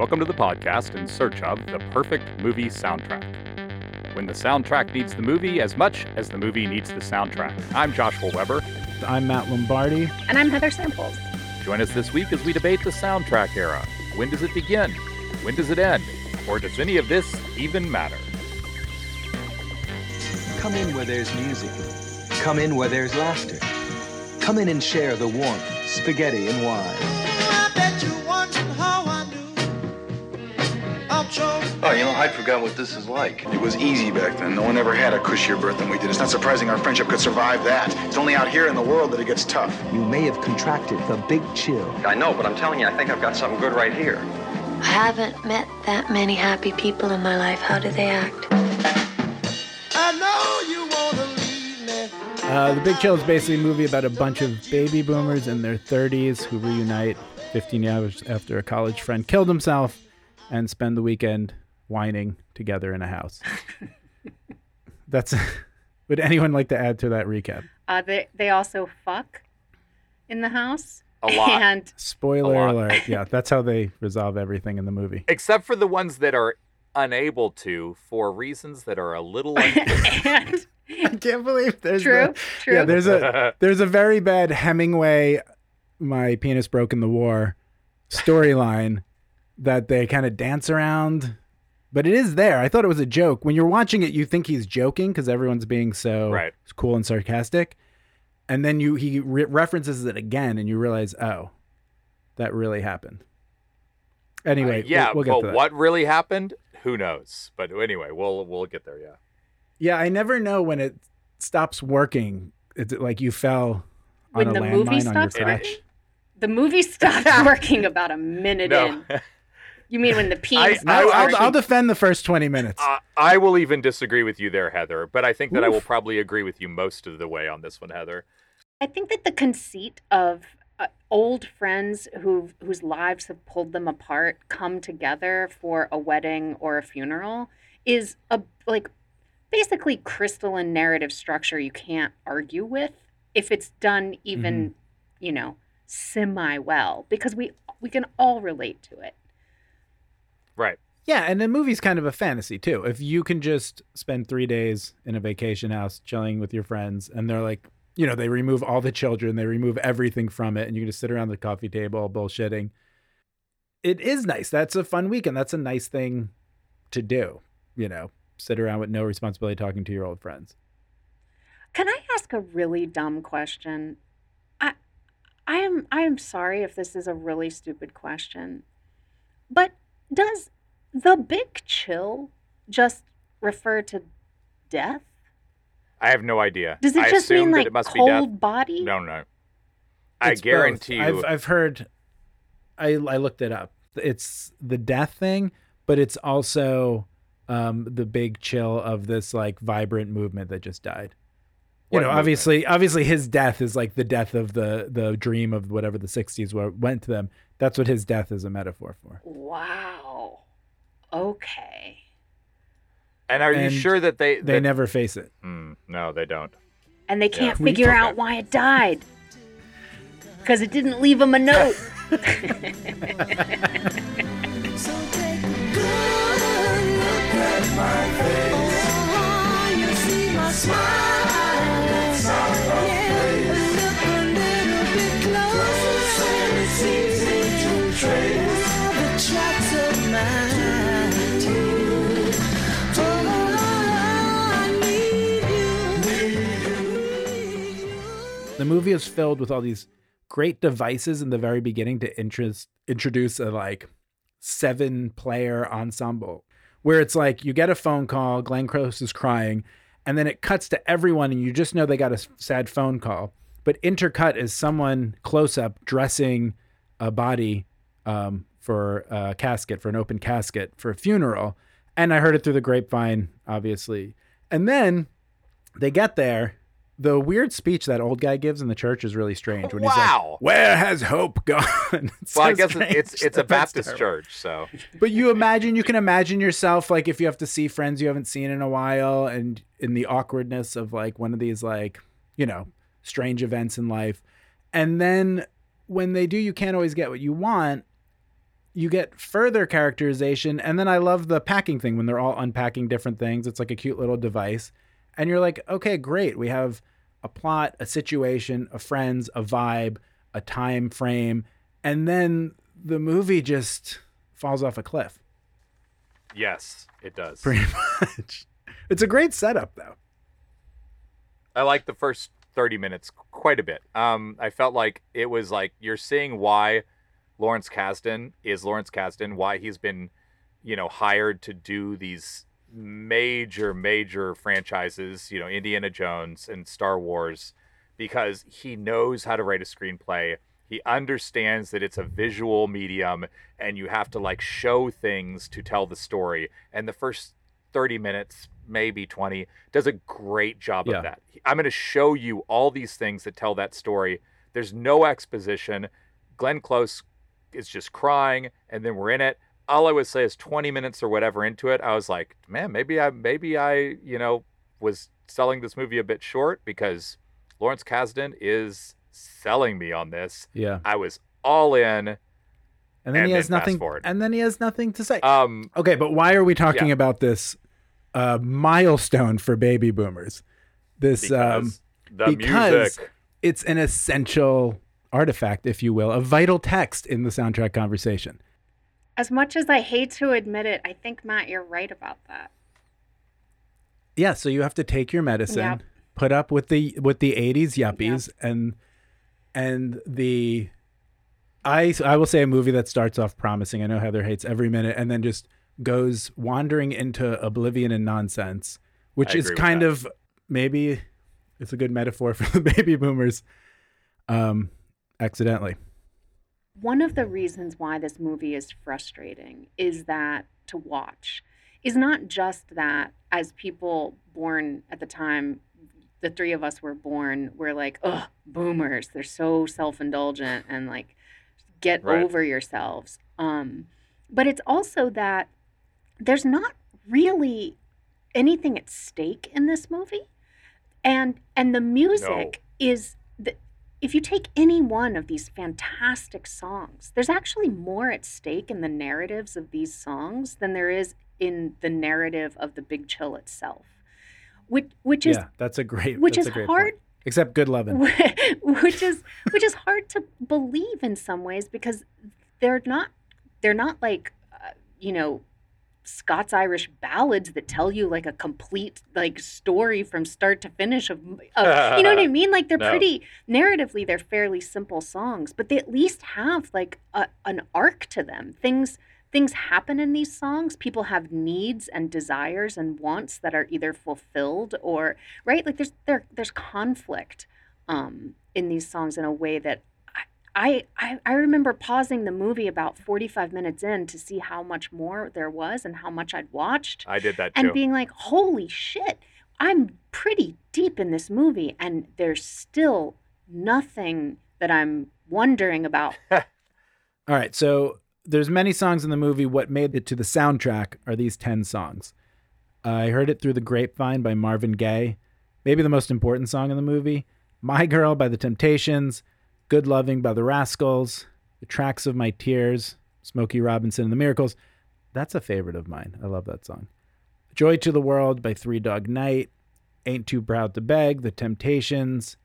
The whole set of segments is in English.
Welcome to the podcast in search of the perfect movie soundtrack. When the soundtrack needs the movie as much as the movie needs the soundtrack. I'm Joshua Weber. I'm Matt Lombardi. And I'm Heather Samples. Join us this week as we debate the soundtrack era. When does it begin? When does it end? Or does any of this even matter? Come in where there's music. Come in where there's laughter. Come in and share the warmth, spaghetti, and wine. Oh, you know, I'd forgot what this is like. It was easy back then. No one ever had a cushier birth than we did. It's not surprising our friendship could survive that. It's only out here in the world that it gets tough. You may have contracted the big chill. I know, but I'm telling you, I think I've got something good right here. I haven't met that many happy people in my life. How do they act? I know you wanna leave me. Uh, the Big Chill is basically a movie about a bunch of baby boomers in their 30s who reunite 15 years after a college friend killed himself and spend the weekend whining together in a house. That's. Would anyone like to add to that recap? Uh, they they also fuck in the house. A lot. And Spoiler lot. alert. Yeah, that's how they resolve everything in the movie. Except for the ones that are unable to for reasons that are a little and I can't believe there's true, the- true. Yeah, there's a there's a very bad Hemingway my penis broke in the war storyline that they kind of dance around but it is there. I thought it was a joke. When you're watching it, you think he's joking because everyone's being so Right. cool and sarcastic, and then you he re- references it again, and you realize, oh, that really happened. Anyway, Uh, yeah, we'll, we'll get but to that. what really happened? Who knows? But anyway, we'll we'll get there. Yeah. Yeah, I never know when it stops working. It's like you fell on When a the movie landmine on your stops crotch. the movie stopped working about a minute No. in. You mean when the penis? No, I I'll, actually- I'll defend the first 20 minutes. Uh, I will even disagree with you there, Heather. But I think that I will probably agree with you most of the way on this one, Heather. I think that the conceit of uh, old friends who whose lives have pulled them apart come together for a wedding or a funeral is a like basically crystalline narrative structure you can't argue with if it's done even you know semi well because we we can all relate to it. Right. yeah, and the movie's kind of a fantasy too. If you can just spend three days in a vacation house chilling with your friends, and they're like, you know, they remove all the children, they remove everything from it, and you can just sit around the coffee table bullshitting. It is nice. That's a fun weekend. That's a nice thing to do. You know, sit around with no responsibility talking to your old friends. Can I ask a really dumb question? I I am I am sorry if this is a really stupid question. But does the big chill just refer to death? I have no idea. Does it I just mean that like it must cold be death. body? No, no. I It's both. guarantee you. I've I've heard. I I looked it up. It's the death thing, but it's also um, the big chill of this like vibrant movement that just died. You know, movement? obviously, obviously, his death is like the death of the the dream of whatever the '60s were, went to them. That's what his death is a metaphor for. Wow. Okay. and are you sure that they They never face it. Hmm, no, they don't. And they can't We figure talk- out why it died. Because it didn't leave him a note. So take a good look at my face. Oh, you see my smile. The movie is filled with all these great devices in the very beginning to interest, introduce a like seven player ensemble where it's like you get a phone call, Glenn Close is crying, and then it cuts to everyone and you just know they got a sad phone call. But intercut is someone close up dressing a body um, for a casket, for an open casket, for a funeral. And I heard it through the grapevine, obviously. And then they get there. The weird speech that old guy gives in the church is really strange. When he's Wow. like, "Where has hope gone?" It's Well, I guess strange. it's it's, it's a Baptist church, so But you imagine, you can imagine yourself like if you have to see friends you haven't seen in a while, and in the awkwardness of like one of these like you know strange events in life, and then when they do, you can't always get what you want. you get further characterization and then I love the packing thing when they're all unpacking different things. It's like a cute little device. And you're like, "Okay, great. We have a plot, a situation, a friends, a vibe, a time frame." And then the movie just falls off a cliff. Yes, it does. Pretty much. It's a great setup though. I like the first 30 minutes quite a bit. Um, I felt like it was like you're seeing why Lawrence Kasdan is Lawrence Kasdan, why he's been, you know, hired to do these major, major franchises, you know, Indiana Jones and Star Wars, because he knows how to write a screenplay. He understands that it's a visual medium and you have to like show things to tell the story. And the first 30 minutes, maybe 20, does a great job Yeah. of that. I'm going to show you all these things that tell that story. There's no exposition. Glenn Close is just crying, and then we're in it. All I would say is 20 minutes or whatever into it, I was like, man, maybe I, maybe I, you know, was selling this movie a bit short because Lawrence Kasdan is selling me on this. Yeah. I was all in. And then And he then has nothing forward. and then he has nothing to say. Um, Okay, but why are we talking Yeah. about this uh, milestone for baby boomers? This um, because the because music. it's an essential artifact, if you will, a vital text in the soundtrack conversation. As much as I hate to admit it, I think Matt, you're right about that. Yeah, so you have to take your medicine, Yep. put up with the with the '80s yuppies, and and the I I will say a movie that starts off promising. I know Heather hates every minute, and then just goes wandering into oblivion and nonsense, which I is kind that. of maybe it's a good metaphor for the baby boomers, um, accidentally. One of the reasons why this movie is frustrating is that to watch is not just that as people born at the time the three of us were born, we're like, ugh, boomers. They're so self indulgent and like, get Right. over yourselves. Um, but it's also that there's not really anything at stake in this movie, and and the music is the, if you take any one of these fantastic songs, there's actually more at stake in the narratives of these songs than there is in the narrative of the Big Chill itself. Which which is yeah, that's a great. which that's is a great hard point. Except good loving. which is which is hard to believe in some ways because they're not they're not like uh, you know Scots Irish ballads that tell you like a complete like story from start to finish of, of you know what I mean? Like they're No. pretty narratively they're fairly simple songs but they at least have like a, an arc to them. Things things happen in these songs. People have needs and desires and wants that are either fulfilled or right? Like there's there there's conflict um in these songs in a way that I, I I remember pausing the movie about 45 minutes in to see how much more there was and how much I'd watched I did that too. and being like holy shit I'm pretty deep in this movie and there's still nothing that I'm wondering about All right, so there's many songs in the movie. What made it to the soundtrack are these 10 songs. I heard it through the grapevine by Marvin Gaye, maybe the most important song in the movie. My Girl by the Temptations, Good Loving by the Rascals, The Tracks of My Tears, Smokey Robinson and the Miracles. That's a favorite of mine. I love that song. Joy to the World by Three Dog Night, Ain't Too Proud to Beg, The Temptations,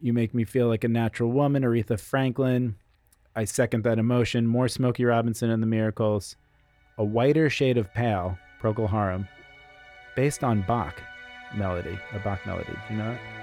You Make Me Feel Like a Natural Woman, Aretha Franklin, I second that emotion. More Smokey Robinson and the Miracles. A whiter shade of pale, Procol Harum, based on Bach melody, a Bach melody. Do you know that?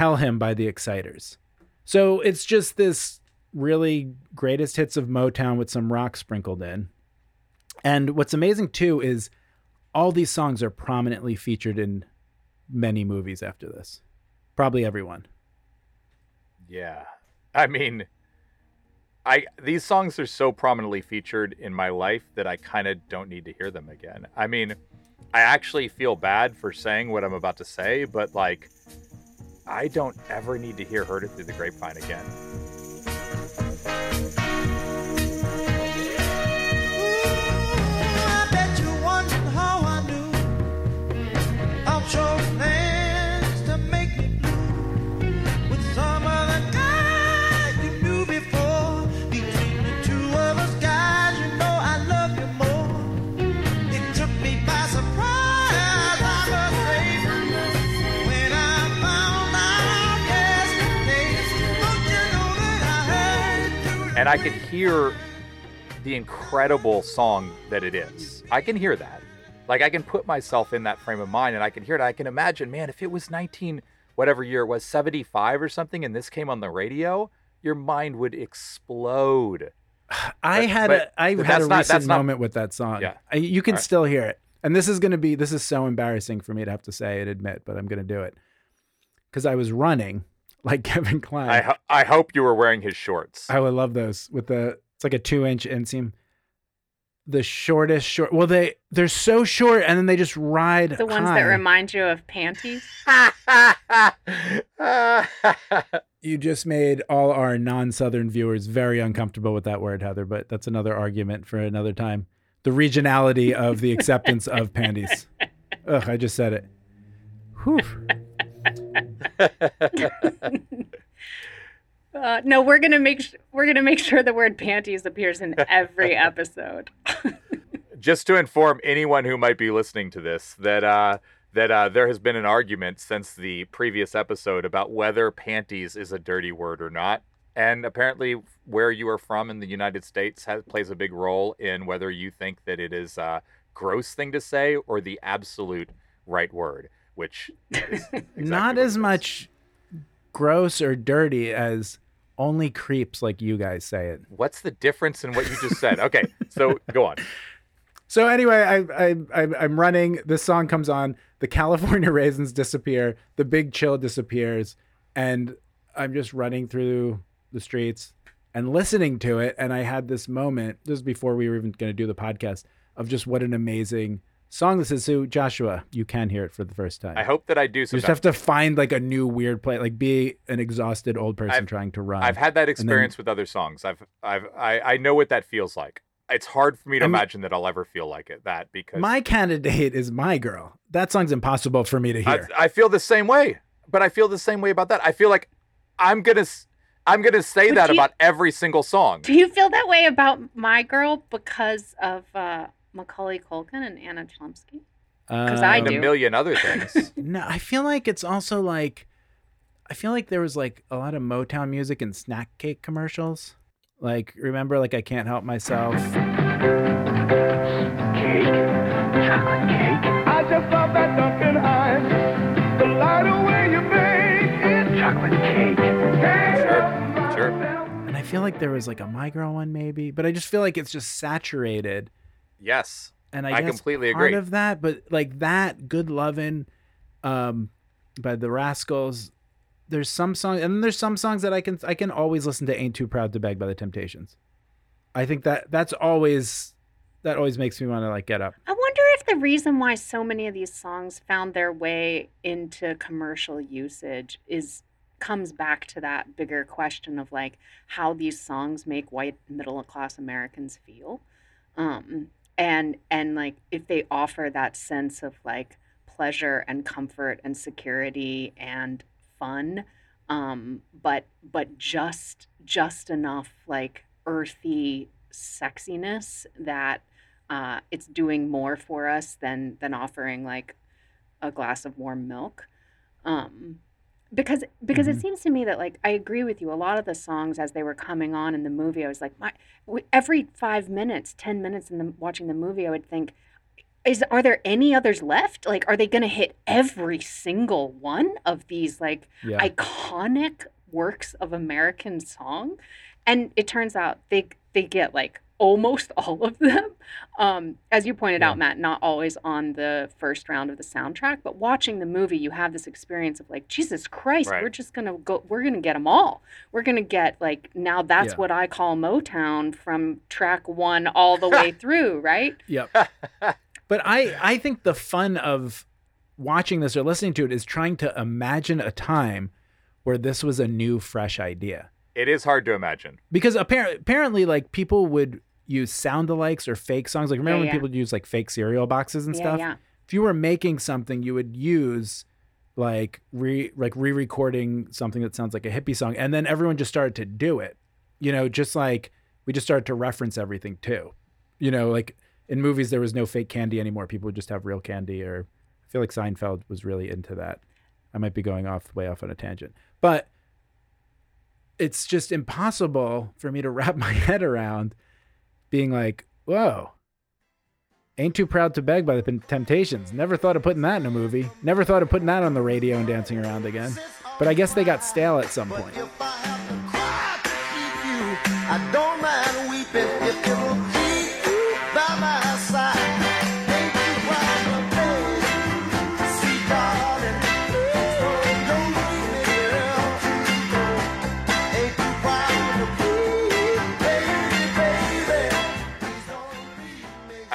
Tell Him by the Exciters. So it's just this really greatest hits of Motown with some rock sprinkled in. And what's amazing too is all these songs are prominently featured in many movies after this. Probably everyone. Yeah. I mean, I these songs are so prominently featured in my life that I kind of don't need to hear them again. I mean, I actually feel bad for saying what I'm about to say, but like I don't ever need to hear "Heard It Through the Grapevine" again. And I could hear the incredible song that it is. I can hear that. Like I can put myself in that frame of mind and I can hear it. I can imagine, man, if it was 19 whatever year it was 75 or something and this came on the radio, your mind would explode. I But- had but a, I had a not- recent not- moment with that song. Yeah. I, you can right. still hear it, and this is going to be this is so embarrassing for me to have to say and admit, but I'm going to do it because I was running like Kevin Kline. I ho- I hope you were wearing his shorts. I would love those with the it's like a two inch inseam. The shortest short. Well, they they're so short, and then they just ride The ones high. that remind you of panties. You just made all our non-southern viewers very uncomfortable with that word, Heather. But that's another argument for another time. The regionality of the acceptance of panties. Ugh, I just said it. Whew. Uh, no, we're gonna make sh- we're gonna make sure the word panties appears in every episode. just to inform anyone who might be listening to this that uh, that uh, there has been an argument since the previous episode about whether panties is a dirty word or not, and apparently where you are from in the United States has, plays a big role in whether you think that it is a gross thing to say or the absolute right word, which is exactly Not as much gross or dirty as only creeps like you guys say it. What's the difference in what you just said? Okay, so go on. So anyway, I, I, I I'm running. This song comes on. The California raisins disappear. The big chill disappears, and I'm just running through the streets and listening to it. And I had this moment. This is before we were even going to do the podcast of just what an amazing song this is. So Joshua, you can hear it for the first time. I hope that I do. you just have to find like a new weird play, like be an exhausted old person I've- trying to run. I've had that then- experience with other songs. I've I've I, I know what that feels like. It's hard for me to I mean- imagine that I'll ever feel like it. That because My candidate is my girl. That song's impossible for me to hear. I feel the same way. But I feel the same way about that. I feel like I'm gonna s- I'm gonna say But that do you- about every single song. Do you feel that way about My Girl because of uh, Macaulay Culkin and Anna Chlumsky? 'Cause I and a million other things. No, I feel like it's also like I feel like there was like a lot of Motown music and snack cake commercials. Like remember like I can't help myself. Cake, chocolate cake. I just love that Duncan Hines. The lighter way you make it. Chocolate cake. Sure, sure. And I feel like there was like a My Girl one maybe, but I just feel like it's just saturated. Yes. And I, I guess completely part agree. of that, but like that Good Lovin' um by the Rascals, there's some songs and there's some songs that I can I can always listen to Ain't Too Proud to Beg by the Temptations. I think that that's always that always makes me want to like get up. I wonder if the reason why so many of these songs found their way into commercial usage is comes back to that bigger question of like how these songs make white middle class Americans feel. Um and and like if they offer that sense of like pleasure and comfort and security and fun um but but just just enough like earthy sexiness that uh, it's doing more for us than than offering like a glass of warm milk um because because Mhm. it seems to me that like I agree with you a lot of the songs as they were coming on in the movie I was like my every 5 minutes 10 minutes in the watching the movie I would think is are there any others left like are they going to hit every single one of these like Yeah. iconic works of American song, and it turns out they they get like almost all of them. Um, as you pointed Yeah. out, Matt, not always on the first round of the soundtrack, but watching the movie, you have this experience of like, Jesus Christ, Right. we're just gonna go, we're gonna get them all. We're gonna get like now that's Yeah. what I call Motown from track one all the way through, right? Yep. but I I think the fun of watching this or listening to it is trying to imagine a time where this was a new, fresh idea. It is hard to imagine. Because apparently, apparently, like people would use sound alikes or fake songs. Like remember Yeah, when yeah. people use like fake cereal boxes and Yeah, stuff? If you were making something, you would use like re like re-recording something that sounds like a hippie song, and then everyone just started to do it. You know, just like we just started to reference everything too. You know, like in movies there was no fake candy anymore. People would just have real candy. Or I feel like Seinfeld was really into that. I might be going off way off on a tangent, but it's just impossible for me to wrap my head around being like, whoa, ain't too proud to beg by the Temptations. Never thought of putting that in a movie. Never thought of putting that on the radio and dancing around again. But I guess they got stale at some point.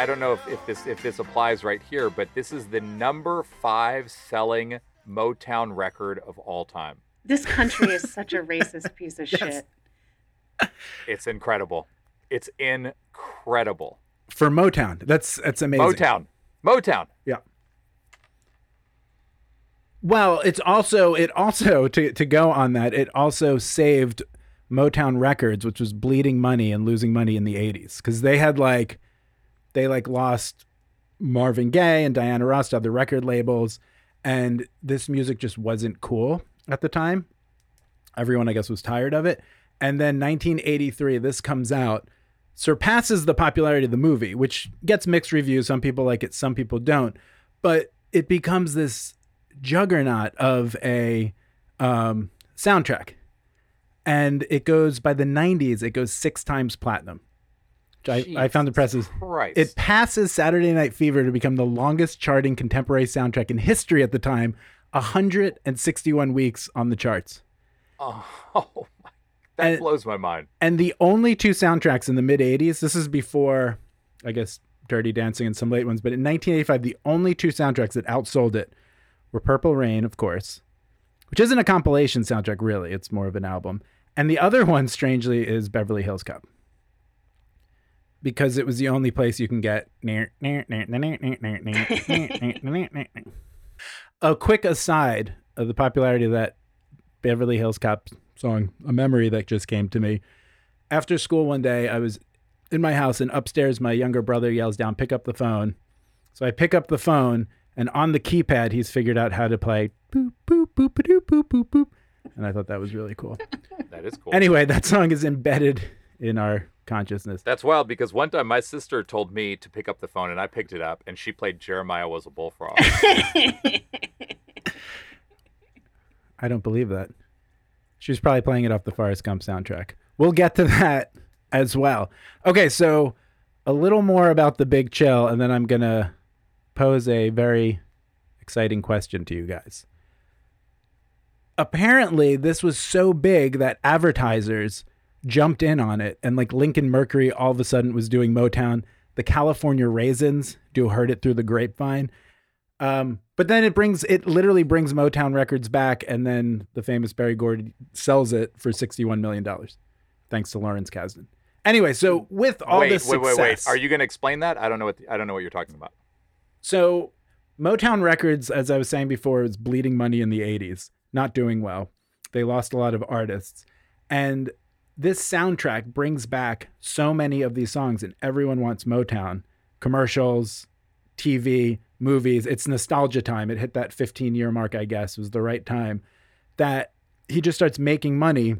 I don't know if, if this if this applies right here, but this is the number five selling Motown record of all time. This country is such a racist piece of shit. It's incredible. It's incredible. For Motown, that's that's amazing. Motown. Motown. Yeah. Well, it's also it also to to go on that, it also saved Motown Records, which was bleeding money and losing money in the 80s cuz they had like they like lost Marvin Gaye and Diana Ross to other record labels and this music just wasn't cool at the time. Everyone I guess was tired of it. And then 1983 this comes out surpasses the popularity of the movie, which gets mixed reviews. Some people like it, some people don't. But it becomes this juggernaut of a um, soundtrack. And it goes by the 90s, it goes six times platinum. I, I found impressive. Christ. It passes Saturday Night Fever to become the longest charting contemporary soundtrack in history at the time, 161 weeks on the charts. Oh, oh my, that And- blows my mind. And the only two soundtracks in the mid 80s, this is before, I guess, Dirty Dancing and some late ones, but in 1985, the only two soundtracks that outsold it were Purple Rain, of course, which isn't a compilation soundtrack, really. It's more of an album. And the other one, strangely, is Beverly Hills Cop. Because it was the only place you can get. A quick aside of the popularity of that Beverly Hills Cop song, a memory that just came to me. After school one day, I was in my house and upstairs my younger brother yells down, pick up the phone. So I pick up the phone and on the keypad he's figured out how to play boop boop boop boop boop boop boop. And I thought that was really cool. That is cool. Anyway, that song is embedded in our consciousness. That's wild because one time my sister told me to pick up the phone and I picked it up and she played Jeremiah was a bullfrog. I don't believe that. She was probably playing it off the Forrest Gump soundtrack. We'll get to that as well. Okay, so a little more about the Big Chill, and then I'm gonna pose a very exciting question to you guys. Apparently, this was so big that advertisers jumped in on it, and like Lincoln Mercury all of a sudden was doing Motown. The California Raisins do heard it through the grapevine. Um, but then it brings it literally brings Motown Records back, and then the famous Berry Gordy sells it for sixty-one million dollars, thanks to Lawrence Kasdan. Anyway, so with all wait, this wait, wait, wait. success- Are you going to explain that? I don't know what I don't know what you're talking about. So Motown Records, as I was saying before, was bleeding money in the 80s, not doing well. They lost a lot of artists. And this soundtrack brings back so many of these songs, and everyone wants Motown. Commercials, TV, movies. It's nostalgia time. It hit that 15 year mark, I guess, was the right time. That he just starts making money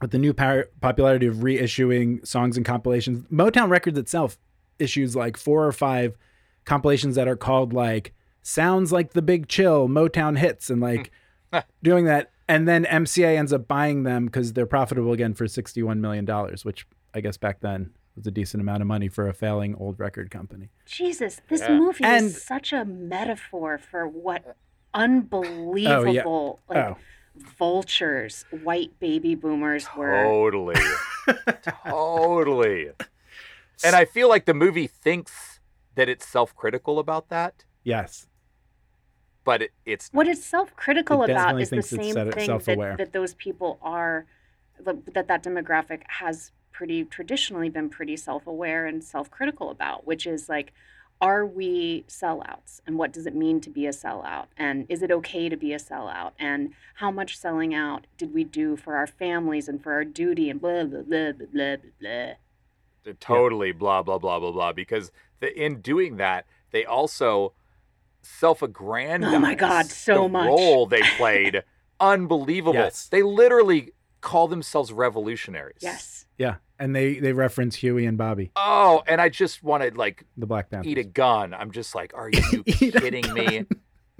with the new par- popularity of reissuing songs and compilations. Motown Records itself issues like four or five compilations that are called like sounds like the big chill motown hits and like hmm. doing that and then mca ends up buying them because they're profitable again for 61 million dollars which i guess back then was a decent amount of money for a failing old record company Jesus, this Yeah. movie And- is such a metaphor for what oh, unbelievable oh, like Oh. vultures white baby boomers were. Totally. totally. And I feel like the movie thinks that it's self-critical about that. yes but it, it's What it's self-critical It about is the same thing that, that those people are, that that demographic has pretty traditionally been pretty self-aware and self-critical about, which is like, are we sellouts, and what does it mean to be a sellout, and is it okay to be a sellout, and how much selling out did we do for our families and for our duty, and blah blah blah blah blah blah. blah. They're totally blah blah blah blah blah because the, in doing that they also self-aggrandize Oh my God, so the much. role they played unbelievable Yes. they literally call themselves revolutionaries Yes. Yeah, and they they reference Huey and Bobby, oh and i just want to like the Black Panthers. eat a gun i'm just like are you Eat a kidding me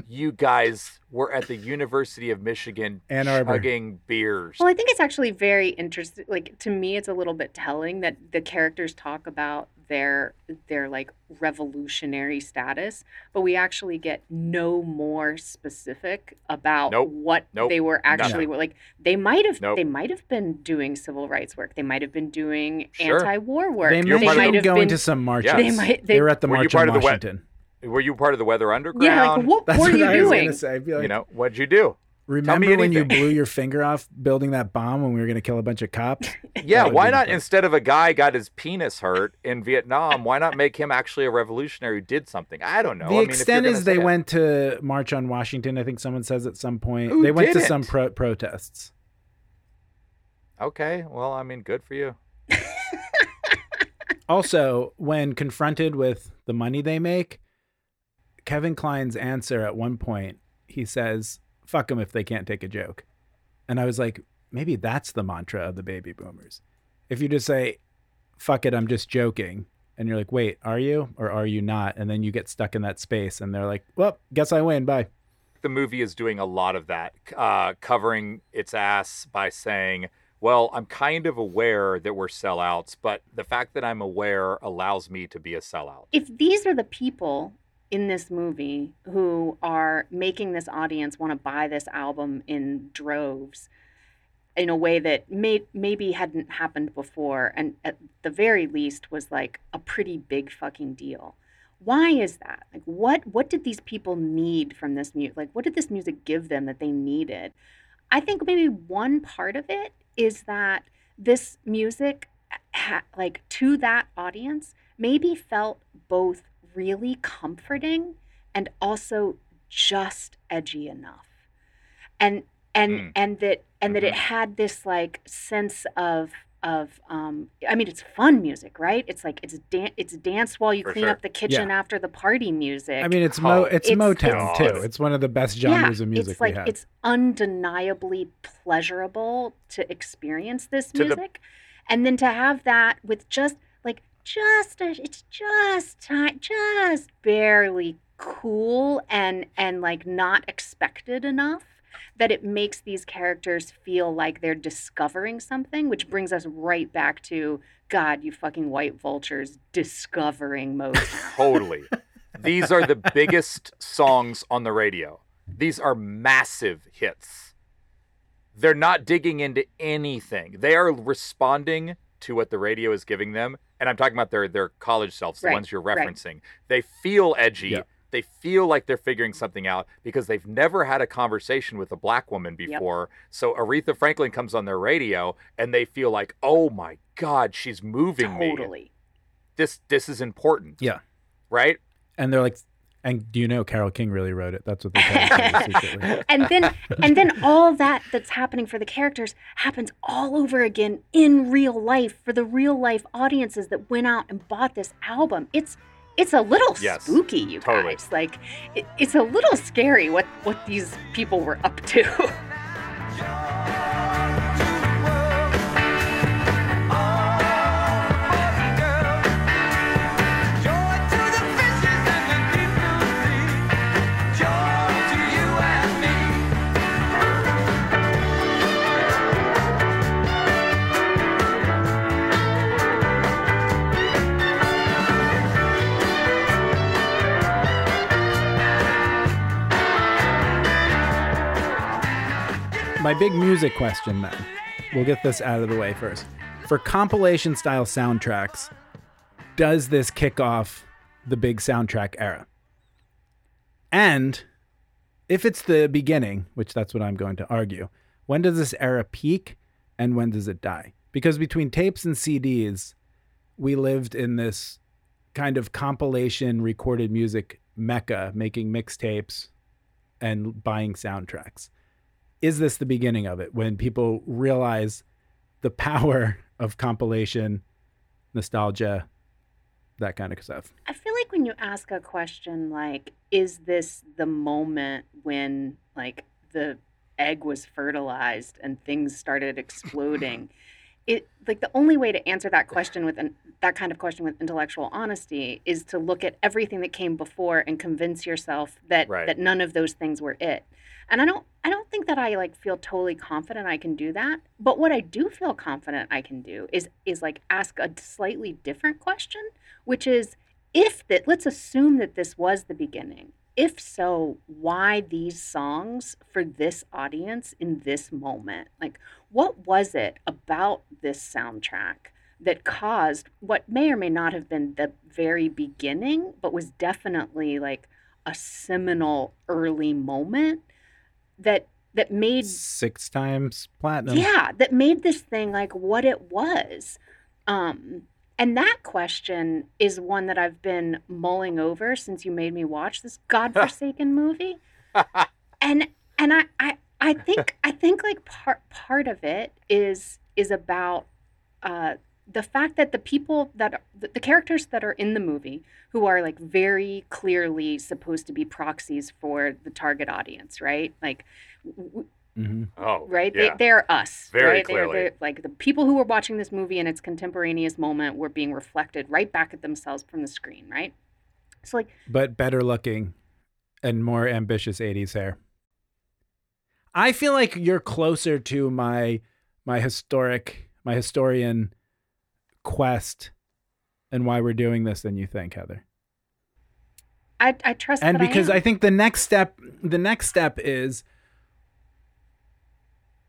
you guys were at the university of michigan Ann Arbor. chugging beers Well, I think it's actually very interesting. Like to me, it's a little bit telling that the characters talk about their their like revolutionary status, but we actually get no more specific about Nope. what Nope. they were actually like. They might have Nope. they might have been doing civil rights work. They might have been doing Sure. anti-war work. They You're may have been going been- to some marches. Yeah. They might- They they- were at the Were you march part on of the we- Washington. were you part of the weather underground yeah, like what That's were what you I doing? gonna say. Like, you know what'd you do remember when you blew your finger off building that bomb when we were going to kill a bunch of cops? Yeah, why not fun. instead of a guy got his penis hurt in Vietnam, why not make him actually a revolutionary who did something? I don't know. the I mean, extent you're is they it. went to march on Washington. I think someone says at some point Who they went to didn't? some pro- protests. Okay, well, I mean, good for you. Also, when confronted with the money they make, Kevin Kline's answer at one point, he says, "Fuck them if they can't take a joke," and I was like, maybe that's the mantra of the baby boomers. If you just say, "Fuck it, I'm just joking," and you're like, "Wait, are you or are you not?" and then you get stuck in that space, and they're like, "Well, guess I win. Bye." The movie is doing a lot of that, uh, covering its ass by saying, well, I'm kind of aware that we're sellouts, but the fact that I'm aware allows me to be a sellout. if these are the people in this movie who are making this audience want to buy this album in droves in a way that may, maybe hadn't happened before and at the very least was like a pretty big fucking deal. Why is that? Like what what did these people need from this music like what did this music give them that they needed? I think maybe one part of it is that this music ha- like to that audience maybe felt both really comforting and also just edgy enough and and Mm. and that and that it had this like sense of of um i mean it's fun music right it's like it's dan- it's dance while you For clean sure. up the kitchen after the party music I mean, it's mo Oh, it's, it's- Motown it's- too. It's one of the best genres of music it's like we have. it's undeniably pleasurable to experience this To the- music, and then to have that with just like just a, it's just ti- just barely cool and and like not expected enough that it makes these characters feel like they're discovering something, which brings us right back to God, you fucking white vultures discovering Motown. Totally. These are the biggest songs on the radio. These are massive hits. They're not digging into anything. They are responding to what the radio is giving them. And I'm talking about their their college selves, the Right, ones you're right. referencing. They feel edgy. Yeah. They feel like they're figuring something out because they've never had a conversation with a black woman Yep. before. So Aretha Franklin comes on their radio and they feel like, "Oh my god, she's moving me. totally. This this is important." Yeah. Right? and they're like, and do you know Carole King really wrote it? That's what they tell each other secretly. and then and then all that that's happening for the characters happens all over again in real life for the real life audiences that went out and bought this album it's it's a little Yes, spooky you totally. guys like it, it's a little scary what what these people were up to My big music question then. We'll get this out of the way first. For compilation style soundtracks, does this kick off the big soundtrack era? And if it's the beginning, which that's what I'm going to argue, when does this era peak and when does it die? Because between tapes and CDs, we lived in this kind of compilation recorded music mecca, making mixtapes and buying soundtracks. Is this the beginning of it when people realize the power of compilation, nostalgia, that kind of stuff? I feel like when you ask a question like, is this the moment when like the egg was fertilized and things started exploding? It like the only way to answer that question with an, that kind of question with intellectual honesty is to look at everything that came before and convince yourself that Right. that none of those things were it. And I don't I don't think that I like feel totally confident I can do that. But what I do feel confident I can do is is like ask a slightly different question, which is if that let's assume that this was the beginning. If so, why these songs for this audience in this moment? Like what was it about this soundtrack that caused what may or may not have been the very beginning, but was definitely like a seminal early moment that that made Six times platinum. yeah that made this thing like what it was um and that question is one that i've been mulling over since you made me watch this godforsaken movie. And and I, I i think i think like part part of it is is about uh the fact that the people that the, the characters that are in the movie who are like very clearly supposed to be proxies for the target audience right? Like w- w- hmm Oh, right? Yeah. They, they're us, Very right? They're, clearly. they're like the people who were watching this movie in its contemporaneous moment were being reflected right back at themselves from the screen, right? So like, But better looking and more ambitious 80s hair. I feel like you're closer to my my historic my historian quest and why we're doing this than you think, Heather. I, I trust and that because I, I, think the next step the next step is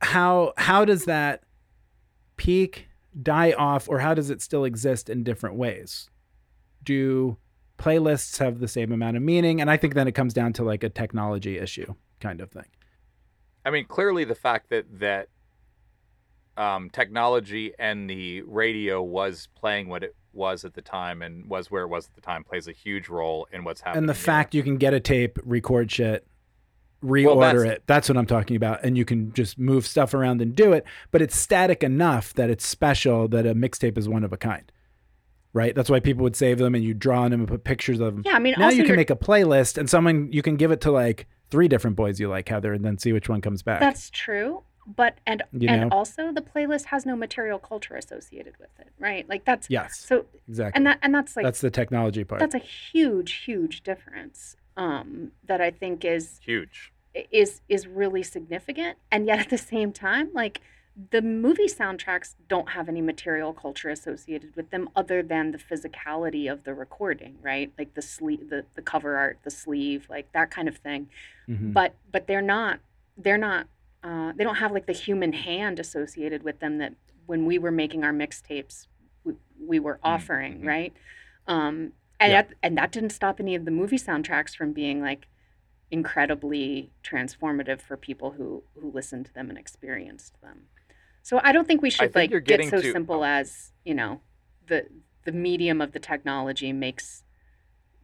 how how does that peak die off or how does it still exist in different ways do playlists have the same amount of meaning and i think then it comes down to like a technology issue kind of thing I mean, clearly the fact that that um, technology and the radio was playing what it was at the time and was where it was at the time plays a huge role in what's happening. and the here. fact you can get a tape record shit reorder that's- it. That's what i'm talking about. And you can just move stuff around and do it but it's static enough that it's special that a mixtape is one of a kind right? That's why people would save them and you draw on them and put pictures of them. Yeah, I mean, now you can make a playlist and someone you can give it to like three different boys you like heather and then see which one comes back. That's true. But and You and know? also the playlist has no material culture associated with it, right? Like that's yes so exactly. and that and that's like that's the technology part. that's a huge huge difference um that I think is huge. is is really significant and yet at the same time like the movie soundtracks don't have any material culture associated with them other than the physicality of the recording right like the sleeve the, the cover art the sleeve like that kind of thing Mhm. but but they're not they're not uh, they don't have like the human hand associated with them that when we were making our mixtapes we, we were offering mhm. right um and Yeah. that, and that didn't stop any of the movie soundtracks from being like incredibly transformative for people who who listened to them and experienced them. So I don't think we should think you're like get so to- simple oh. as you know the the medium of the technology makes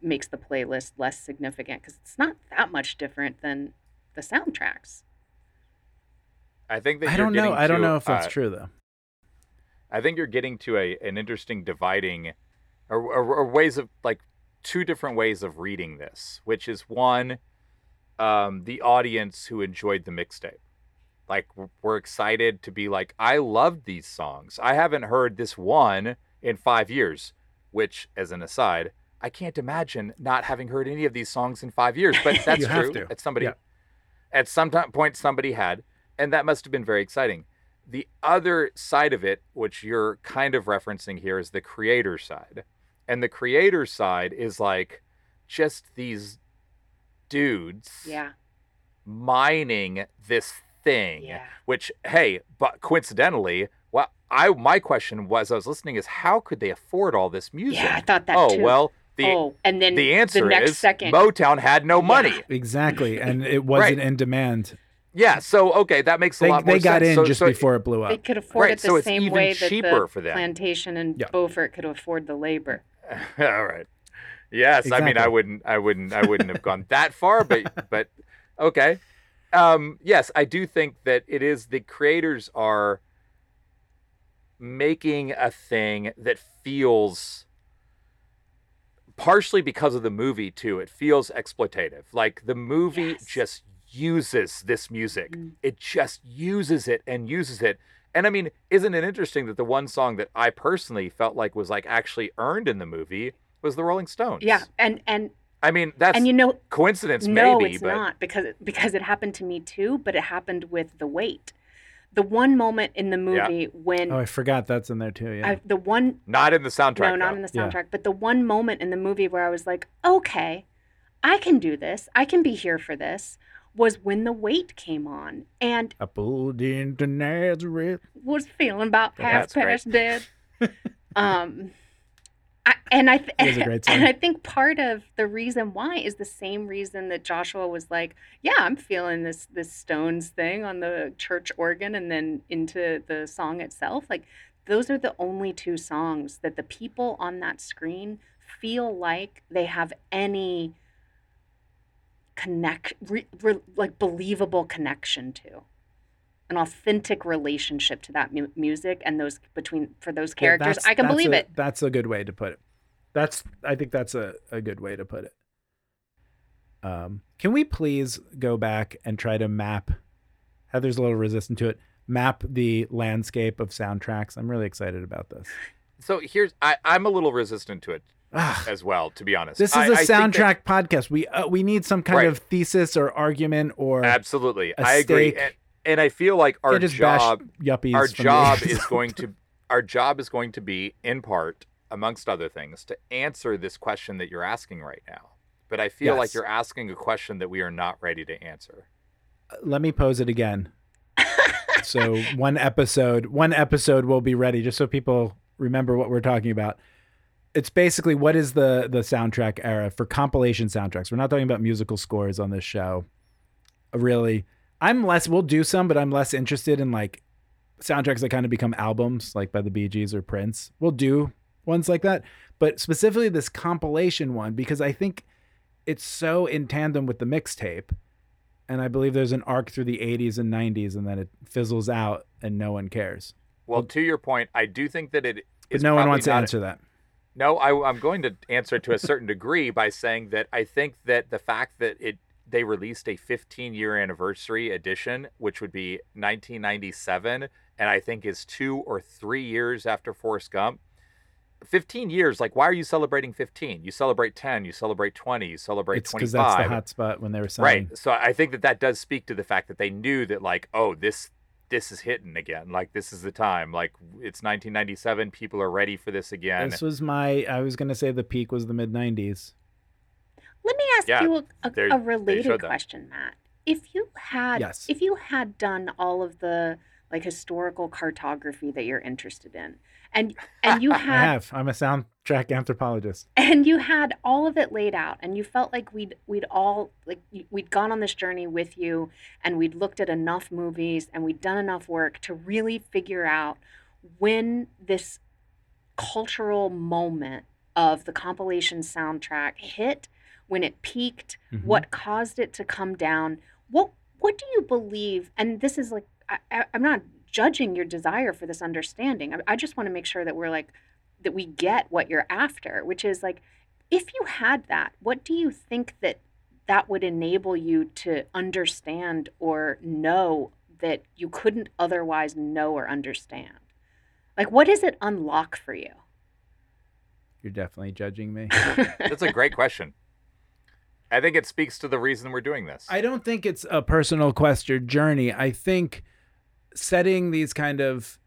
makes the playlist less significant because it's not that much different than the soundtracks. I think that i you're don't know getting i don't to, know if that's uh, true though I think you're getting to a an interesting dividing, or, or, or ways of like two different ways of reading this, which is one, um, the audience who enjoyed the mixtape, like we're excited to be like, I loved these songs. I haven't heard this one in five years, which, as an aside, I can't imagine not having heard any of these songs in five years. But that's true. At somebody, Yeah. at some ti- point, somebody had, and that must have been very exciting. The other side of it, which you're kind of referencing here, is the creator side. And the creator side is like just these dudes Yeah. mining this thing. Yeah. Which, hey, but coincidentally, what I my question was I was listening is how could they afford all this music? Yeah, I thought that oh too. well, The- oh, and then the answer next is second, Motown had no money. Exactly, and it wasn't Right. in demand. Yeah, so okay, that makes a They, lot more they got sense. in So- just so- before it blew up. they could afford Right, it the so same way that cheaper the for them. plantation and Yeah. Beaufort could afford the labor. All right. Yes, I mean I wouldn't I wouldn't I wouldn't have gone that far, but but okay. Um yes, I do think that it is the creators are making a thing that feels partially because of the movie too. It feels exploitative. Like the movie Yes. just uses this music. Mm. It just uses it and uses it. And I mean, isn't it interesting that the one song that I personally felt like was like actually earned in the movie was the Rolling Stones? Yeah, and and I mean, that's and you know, coincidence no, maybe, it's but not because because it happened to me too, but it happened with the weight. The one moment in the Yeah. movie when Oh, I forgot that's in there too. Yeah. I, the one not in the soundtrack. no, not though. in the Yeah. soundtrack, but the one moment in the movie where I was like, okay, I can do this. I can be here for this. Was when the weight came on and I pulled into Nazareth. was feeling about Yeah, half that's past dead. um, I, and I th- and. I think part of the reason why is the same reason that Joshua was like, yeah, I'm feeling this this Stones thing on the church organ, and then into the song itself. Like those are the only two songs that the people on that screen feel like they have any connect re, re, like believable connection to an authentic relationship to that mu- music and those between for those characters that's- i can believe a- it That's a good way to put it. That's I think that's a, a good way to put it. Um, can we please go back and try to map? Heather's a little resistant to it. Map the landscape of soundtracks. I'm really excited about this. So here's I, I'm a little resistant to it Ah, as well, to be honest. this is I- a I think that- soundtrack podcast. We uh, we need some kind Right. of thesis or argument or absolutely, I agree, and, and I feel like our job yuppies. our job is going to our job is going to be in part amongst other things to answer this question that you're asking right now but i feel like you're asking a question that we are not ready to answer let me pose it again. so one episode, one episode will be ready, just so people remember what we're talking about. It's basically what is the the soundtrack era for compilation soundtracks. We're not talking about musical scores on this show. Really, I'm less. We'll do some, but I'm less interested in like soundtracks that kind of become albums, like by the Bee Gees or Prince. We'll do ones like that, but specifically this compilation one because I think it's so in tandem with the mixtape and I believe there's an arc through the 80s and 90s, and then it fizzles out, and no one cares. well to your point i do think that it But is no one wants to answer that. No I, i'm going to answer to a certain degree by saying that i think that the fact that it they released a 15 year anniversary edition which would be 1997 and i think is two or three years after forrest gump. 15 years like why are you celebrating 15 you celebrate 10 you celebrate 20 you celebrate It's because 25 that's the hot spot when they were selling. right so i think that that does speak to the fact that they knew that like oh this this is hitting again like this is the time like it's 1997 people are ready for this again This was my. I was gonna say the peak was the mid 90s. let me ask Yeah, you a, a, they're- a they related question matt if you had Yes. if you had done all of the like historical cartography that you're interested in and and you I have. I'm a soundtrack anthropologist. and you had all of it laid out and you felt like we'd we'd all like we'd gone on this journey with you and we'd looked at enough movies and we'd done enough work to really figure out when this cultural moment of the compilation soundtrack hit when it peaked Mhm. what caused it to come down what what do you believe and this is like I, I, i'm not judging your desire for this understanding. I, I just want to make sure that we're like that we get what you're after which is like if you had that what do you think that that would enable you to understand or know that you couldn't otherwise know or understand? Like what does it unlock for you? You're definitely judging me. that's a great question. I think it speaks to the reason we're doing this. I don't think it's a personal quest or journey. I think setting these kind of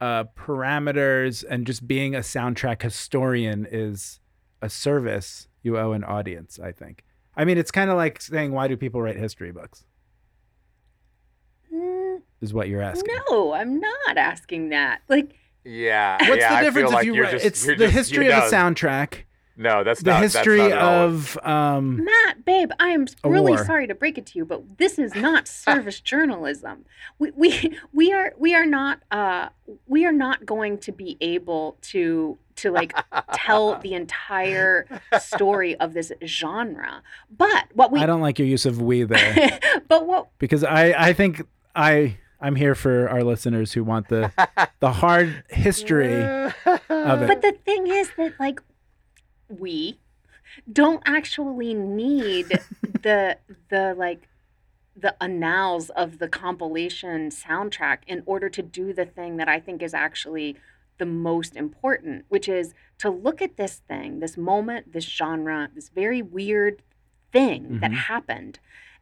uh, parameters and just being a soundtrack historian is a service you owe an audience. I think. I mean, it's kind of like saying, "Why do people write history books?" Mm, Is what you're asking. no i'm not asking that like yeah What's yeah, the difference feel if like you write? just- it's the just- history you of a soundtrack. No, that's the not that's history not of um, Matt, babe, I am really war. sorry to break it to you, but this is not service journalism. We, we we are we are not uh we are not going to be able to to like tell the entire story of this genre. But what we I don't like your use of "we" there but what because I I think I I'm here for our listeners who want the the hard history of it. But the thing is that like we don't actually need the the like the annals of the compilation soundtrack in order to do the thing that I think is actually the most important, which is to look at this thing, this moment, this genre, this very weird thing that Mhm. happened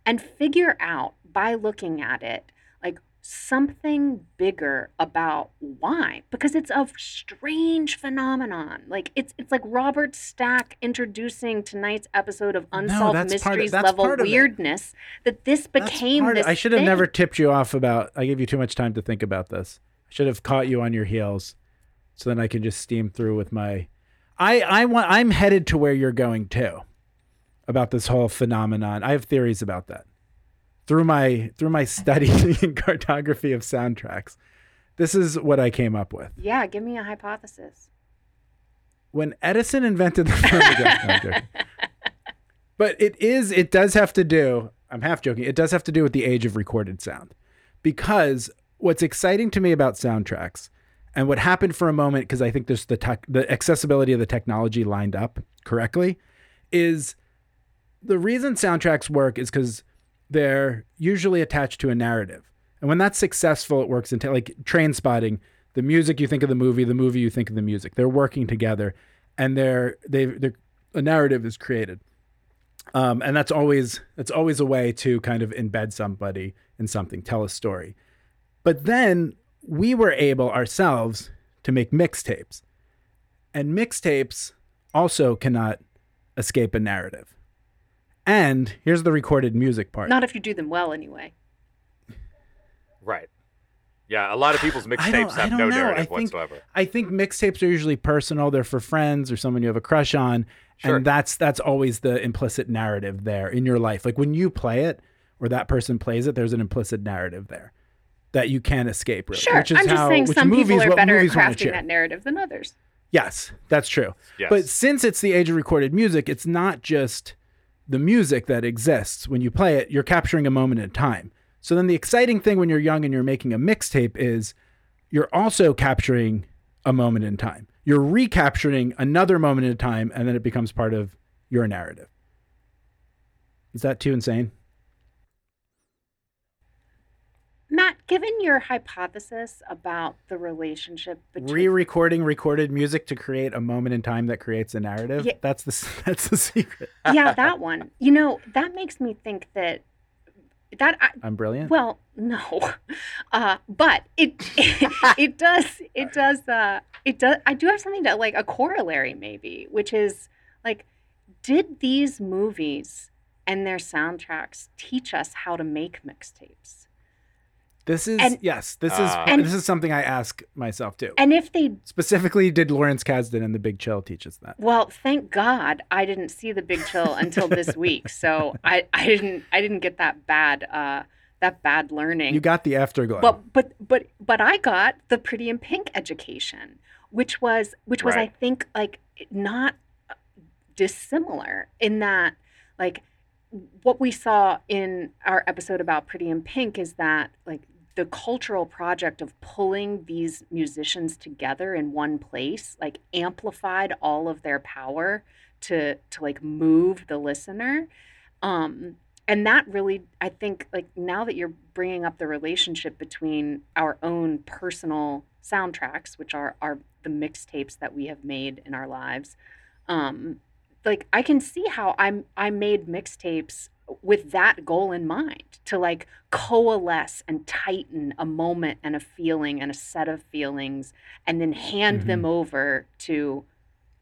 and figure out by looking at it like something bigger about why because it's a strange phenomenon like it's it's like robert stack introducing tonight's episode of unsolved that's part of- mysteries level weirdness that this became part of- this I should have thing. never tipped you off about. I gave you too much time to think about this. I should have caught you on your heels, so then I can just steam through with my. I I want. I'm headed to where you're going too, about this whole phenomenon. I have theories about that. Through my through my study and cartography of soundtracks, this is what I came up with. yeah give me a hypothesis when Edison invented the phonograph. No, I'm joking. but it is, it does have to do, I'm half joking, it does have to do with the age of recorded sound. Because what's exciting to me about soundtracks and what happened for a moment, because I think there's the tech, the accessibility of the technology lined up correctly, is the reason soundtracks work is because they're usually attached to a narrative. And when that's successful, it works into like Trainspotting. The music you think of the movie, the movie you think of the music. They're working together, and they're they they're a narrative is created. Um, and that's always that's always a way to kind of embed somebody in something, tell a story. But then we were able ourselves to make mixtapes, and mixtapes also cannot escape a narrative. And here's the recorded music part. not if you do them well anyway Right. Yeah, a lot of people's mixtapes have no know. I narrative think- whatsoever. I think mixtapes are usually personal. They're for friends or someone you have a crush on, Sure. and that's that's always the implicit narrative there in your life. Like when you play it or that person plays it, there's an implicit narrative there that you can't escape. Really, sure which is i'm just how, saying some movies, people are better at crafting that narrative than others Yes, that's true. Yes. But since it's the age of recorded music, it's not just the music that exists. When you play it, you're capturing a moment in time. So then the exciting thing when you're young and you're making a mixtape is you're also capturing a moment in time. You're recapturing another moment in time and then it becomes part of your narrative. Is that too insane? Matt given your hypothesis about the relationship between Re-recording recorded music to create a moment in time that creates a narrative. Yeah. That's the that's the secret. yeah that one you know that makes me think that that I, I'm brilliant. Well, no, uh, but it it does it does uh, it does. I do have something to like a corollary maybe, which is like, did these movies and their soundtracks teach us how to make mixtapes? This is And- yes. This is Uh, And- this is something I ask myself too. And if they Specifically, did Lawrence Kasdan and The Big Chill teach us that? Well, thank God I didn't see the Big Chill until this week, so I, I didn't I didn't get that bad uh, that bad learning. You got the afterglow. But but but but I got the Pretty in Pink education, which was which was Right. I think like not dissimilar in that like what we saw in our episode about Pretty in Pink is that like the cultural project of pulling these musicians together in one place like amplified all of their power to to like move the listener. Um and that really i think like now that you're bringing up the relationship between our own personal soundtracks which are are the mixtapes that we have made in our lives um like i can see how i'm i made mixtapes with that goal in mind to like coalesce and tighten a moment and a feeling and a set of feelings and then hand them mm-hmm. over to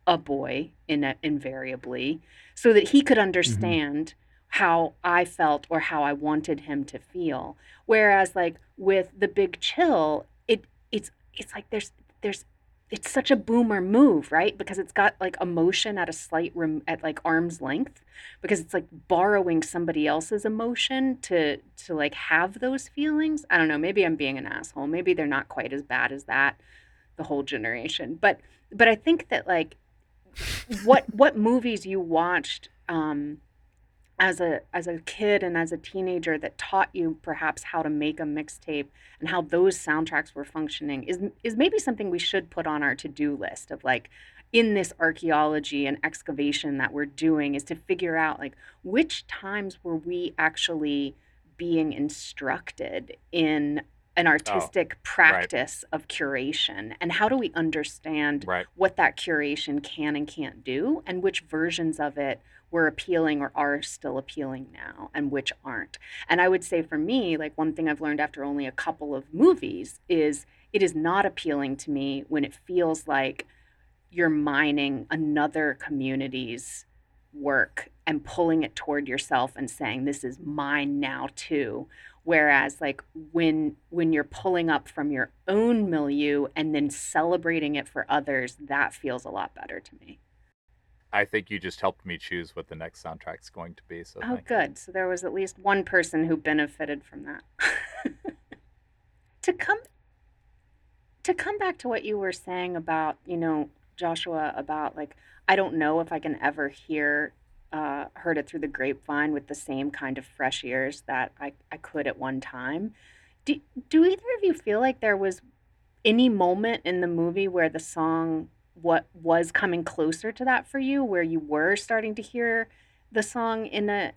a boy in a, invariably so that he could mm-hmm. understand how I felt or how I wanted him to feel. Whereas like with the big chill, it it's it's like there's there's it's such a boomer move, right? Because it's got like emotion at a slight rem- at like arm's length because it's like borrowing somebody else's emotion to to like have those feelings. I don't know, maybe I'm being an asshole. Maybe they're not quite as bad as that the whole generation. But but I think that like what what movies you watched um as a as a kid and as a teenager that taught you perhaps how to make a mixtape and how those soundtracks were functioning is is maybe something we should put on our to-do list of like in this archaeology and excavation that we're doing is to figure out like which times were we actually being instructed in an oh, artistic practice of curation and how do we understand Right. what that curation can and can't do and which versions of it were appealing or are still appealing now and which aren't. And I would say for me, like one thing I've learned after only a couple of movies is it is not appealing to me when it feels like you're mining another community's work and pulling it toward yourself and saying this is mine now too whereas like when when you're pulling up from your own milieu and then celebrating it for others that feels a lot better to me I think you just helped me choose what the next soundtrack's going to be. So oh thank you. good so there was at least one person who benefited from that to come to come back to what you were saying about you know joshua about like i don't know if i can ever hear uh, heard it through the grapevine with the same kind of fresh ears that i, I could at one time do, do either of you feel like there was any moment in the movie where the song what was coming closer to that for you where you were starting to hear the song in a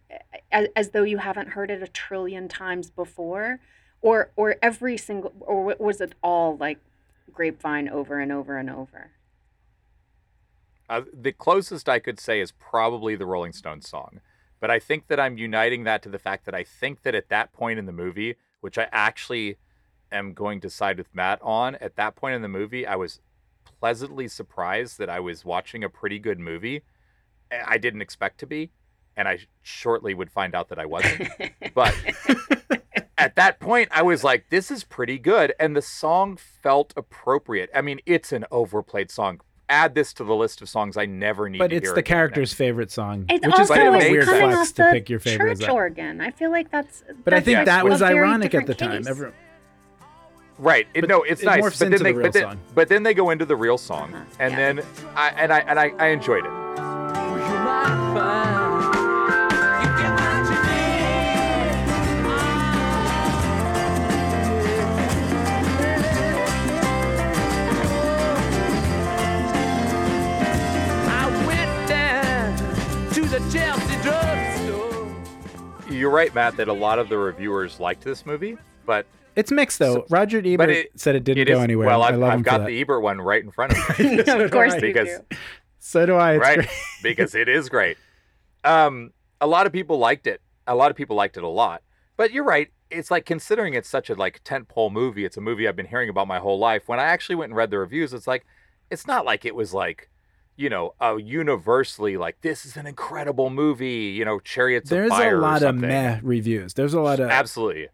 as, as though you haven't heard it a trillion times before or or every single or was it all like grapevine over and over and over Uh, the closest I could say is probably the Rolling Stones song. But I think that I'm uniting that to the fact that I think that at that point in the movie, which I actually am going to side with Matt on, at that point in the movie, I was pleasantly surprised that I was watching a pretty good movie. Eh, I didn't expect to be, and I shortly would find out that I wasn't. but at that point, I was like, this is pretty good. And the song felt appropriate. I mean, it's an overplayed song. Add this to the list of songs I never need But to it's hear the again. character's favorite song, It's which is also kind of it a makes weird sense. coming flex off to the pick your favorites church organ. I feel like that's. But I think that was ironic at different the time. case. Every, Right. It, But no, it's it nice. morphs But into then they, the real but then, song. but then they go into the real song, Uh-huh, and yeah. then I and I and I, I enjoyed it. I went down to the Chelsea drugstore. You're right, Matt, that a lot of the reviewers liked this movie, but it's mixed though. So- Roger Ebert it- said it didn't it go is anywhere. well. I I've, love I've got that. the Ebert one right in front of me. of course you because do. So do I. It's right great. because it is great. Um, a lot of people liked it. A lot of people liked it a lot. But you're right. It's like considering it's such a like tentpole movie. It's a movie I've been hearing about my whole life. When I actually went and read the reviews, it's like it's not like it was like you know a universally like this is an incredible movie. You know, Chariots There's of Fire a or lot of something. meh reviews. There's a lot of Absolutely.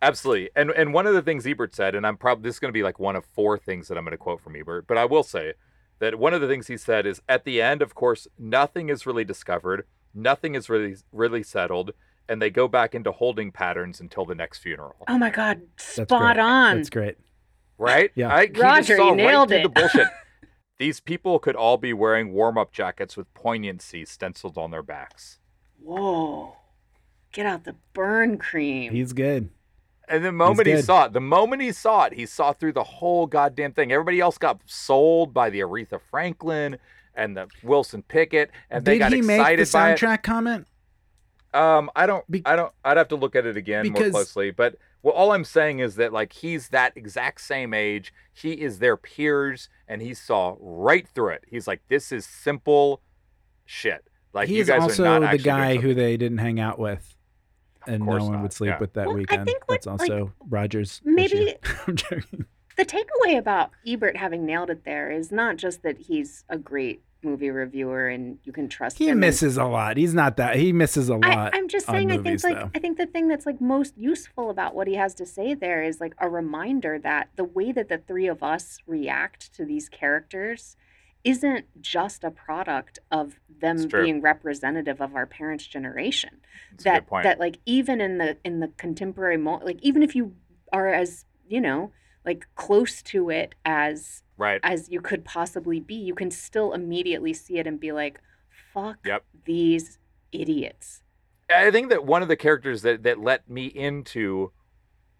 Absolutely. And and one of the things Ebert said, and I'm probably this is going to be like one of four things that I'm going to quote from Ebert, but I will say that one of the things he said is at the end, of course, nothing is really discovered, nothing is really really settled, and they go back into holding patterns until the next funeral. Oh my God, spot great. on. That's great. Right? Yeah. I, he just Roger, saw you nailed right it. the bullshit. These people could all be wearing warm-up jackets with poignancy stenciled on their backs. Whoa. Get out the burn cream. He's good. And the moment he saw it, the moment he saw it, he saw through the whole goddamn thing. Everybody else got sold by the Aretha Franklin and the Wilson Pickett, and they Did got he make the soundtrack comment? Um, I don't, Be- I don't, I'd have to look at it again more closely. But well, all I'm saying is that like he's that exact same age. He is their peers, and he saw right through it. He's like, this is simple shit. Like you He's guys also are not the guy who they didn't hang out with, and no one not, would sleep yeah. with that Well, I weekend. think what, That's also like, Rogers. maybe- issue. The takeaway about Ebert having nailed it there is not just that he's a great movie reviewer and you can trust He him. and- misses a lot. He's not that. He misses a lot. I, I'm just on saying. I movies, think like though. I think the thing that's like most useful about what he has to say there is like a reminder that the way that the three of us react to these characters isn't just a product of them being representative of our parents' generation. That's a that good point. that like even in the in the contemporary moment, like even if you are as you know like close to it as right. as you could possibly be, you can still immediately see it and be like, "Fuck Yep. these idiots." I think that one of the characters that that let me into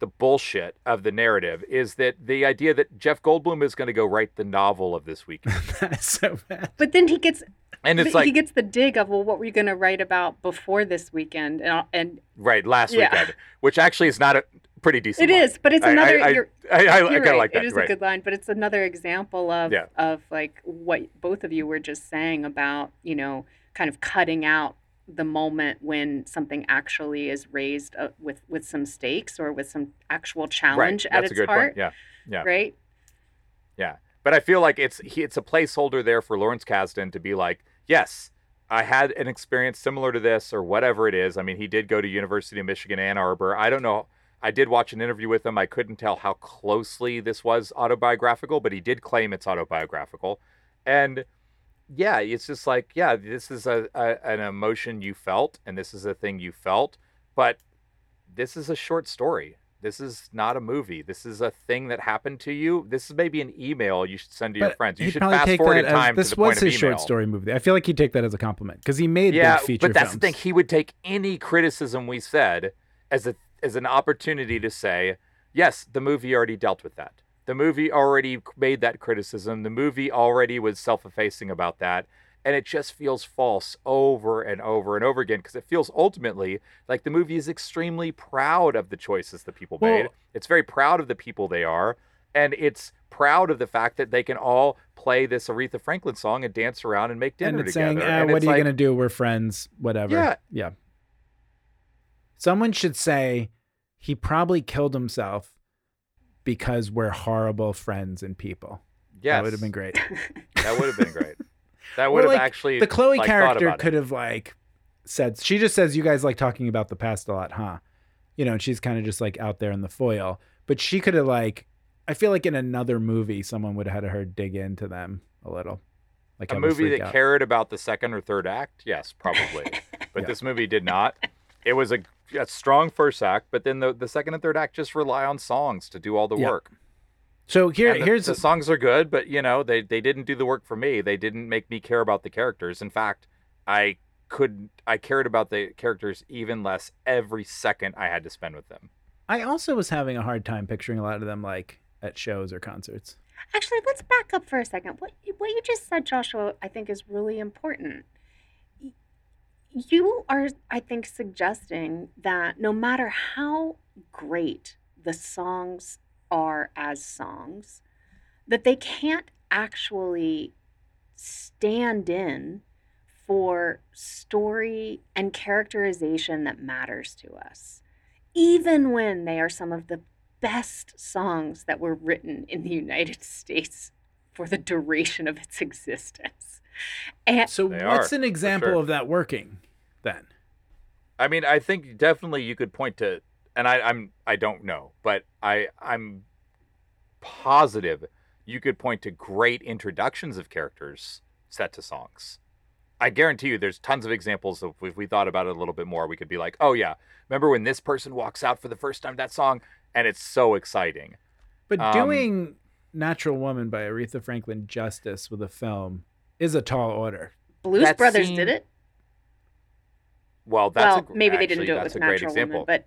the bullshit of the narrative is that the idea that Jeff Goldblum is going to go write the novel of this weekend, That's so bad. But then he gets and it's but he gets the dig of, "Well, what were you going to write about before this weekend?" And and right last Yeah. weekend, which actually is not a pretty decent. it line. is, but it's I- I- another. I, you're, I, I, I you're kind right. like that. It is right. a good line, but it's another example of Yeah. of like what both of you were just saying about you know kind of cutting out the moment when something actually is raised uh, with with some stakes or with some actual right. challenge at That's its a good heart, point. Yeah. Yeah. right? Yeah, but I feel like it's he, it's a placeholder there for Lawrence Kasdan to be like, yes, I had an experience similar to this or whatever it is. I mean, he did go to University of Michigan Ann Arbor. I don't know. I did watch an interview with him. I couldn't tell how closely this was autobiographical, but he did claim it's autobiographical. And yeah, it's just like, yeah, this is a, a an emotion you felt, and this is a thing you felt, but this is a short story. This is not a movie. This is a thing that happened to you. This is maybe an email you should send to your friends. You should fast take forward in time as this to the was his short story movie. I feel like he'd take that as a compliment because he made Yeah, feature but that's films. the thing. He would take any criticism we said as a as an opportunity to say, yes, the movie already dealt with that. The movie already made that criticism. The movie already was self-effacing about that. And it just feels false over and over and over again because it feels ultimately like the movie is extremely proud of the choices that people made. Well- It's very proud of the people they are. And it's proud of the fact that they can all play this Aretha Franklin song and dance around and make dinner and it's together. saying, eh, and "What are you like, gonna do? We're friends. Whatever." Yeah. yeah. Someone should say he probably killed himself because we're horrible friends and people. Yeah, That would have been great. That would have been great. That Or, would have like, actually the Chloe like, character could have like said she just says you guys like talking about the past a lot, huh? You know, and she's kind of just like out there in the foil. But she could have like I feel like in another movie someone would have had her dig into them a little. Like a movie that out. cared about the second or third act. Yes, probably. But Yeah. this movie did not. It was a, a strong first act, but then the, the second and third act just rely on songs to do all the Yeah. work. So here the, here's the songs are good, but you know they they didn't do the work for me. They didn't make me care about the characters. In fact, I could I cared about the characters even less every second I had to spend with them. I also was having a hard time picturing a lot of them like at shows or concerts. Actually, let's back up for a second. What you- what you just said, Joshua, I think is really important. You are, I think, suggesting that no matter how great the songs are as songs, that they can't actually stand in for story and characterization that matters to us, even when they are some of the best songs that were written in the United States for the duration of its existence. And So They what's are, an example sure. of that working then? I mean, I think definitely you could point to, and I, I'm I don't know, but I I'm positive you could point to great introductions of characters set to songs. I guarantee you, there's tons of examples of if we thought about it a little bit more, we could be like, oh yeah, remember when this person walks out for the first time that song, and it's so exciting. But Um, doing Natural Woman by Aretha Franklin justice with a film is a tall order. Blues that Brothers scene- did it. Well, that's well, a, gr- maybe they didn't do it that's with a great Natural example. Woman, but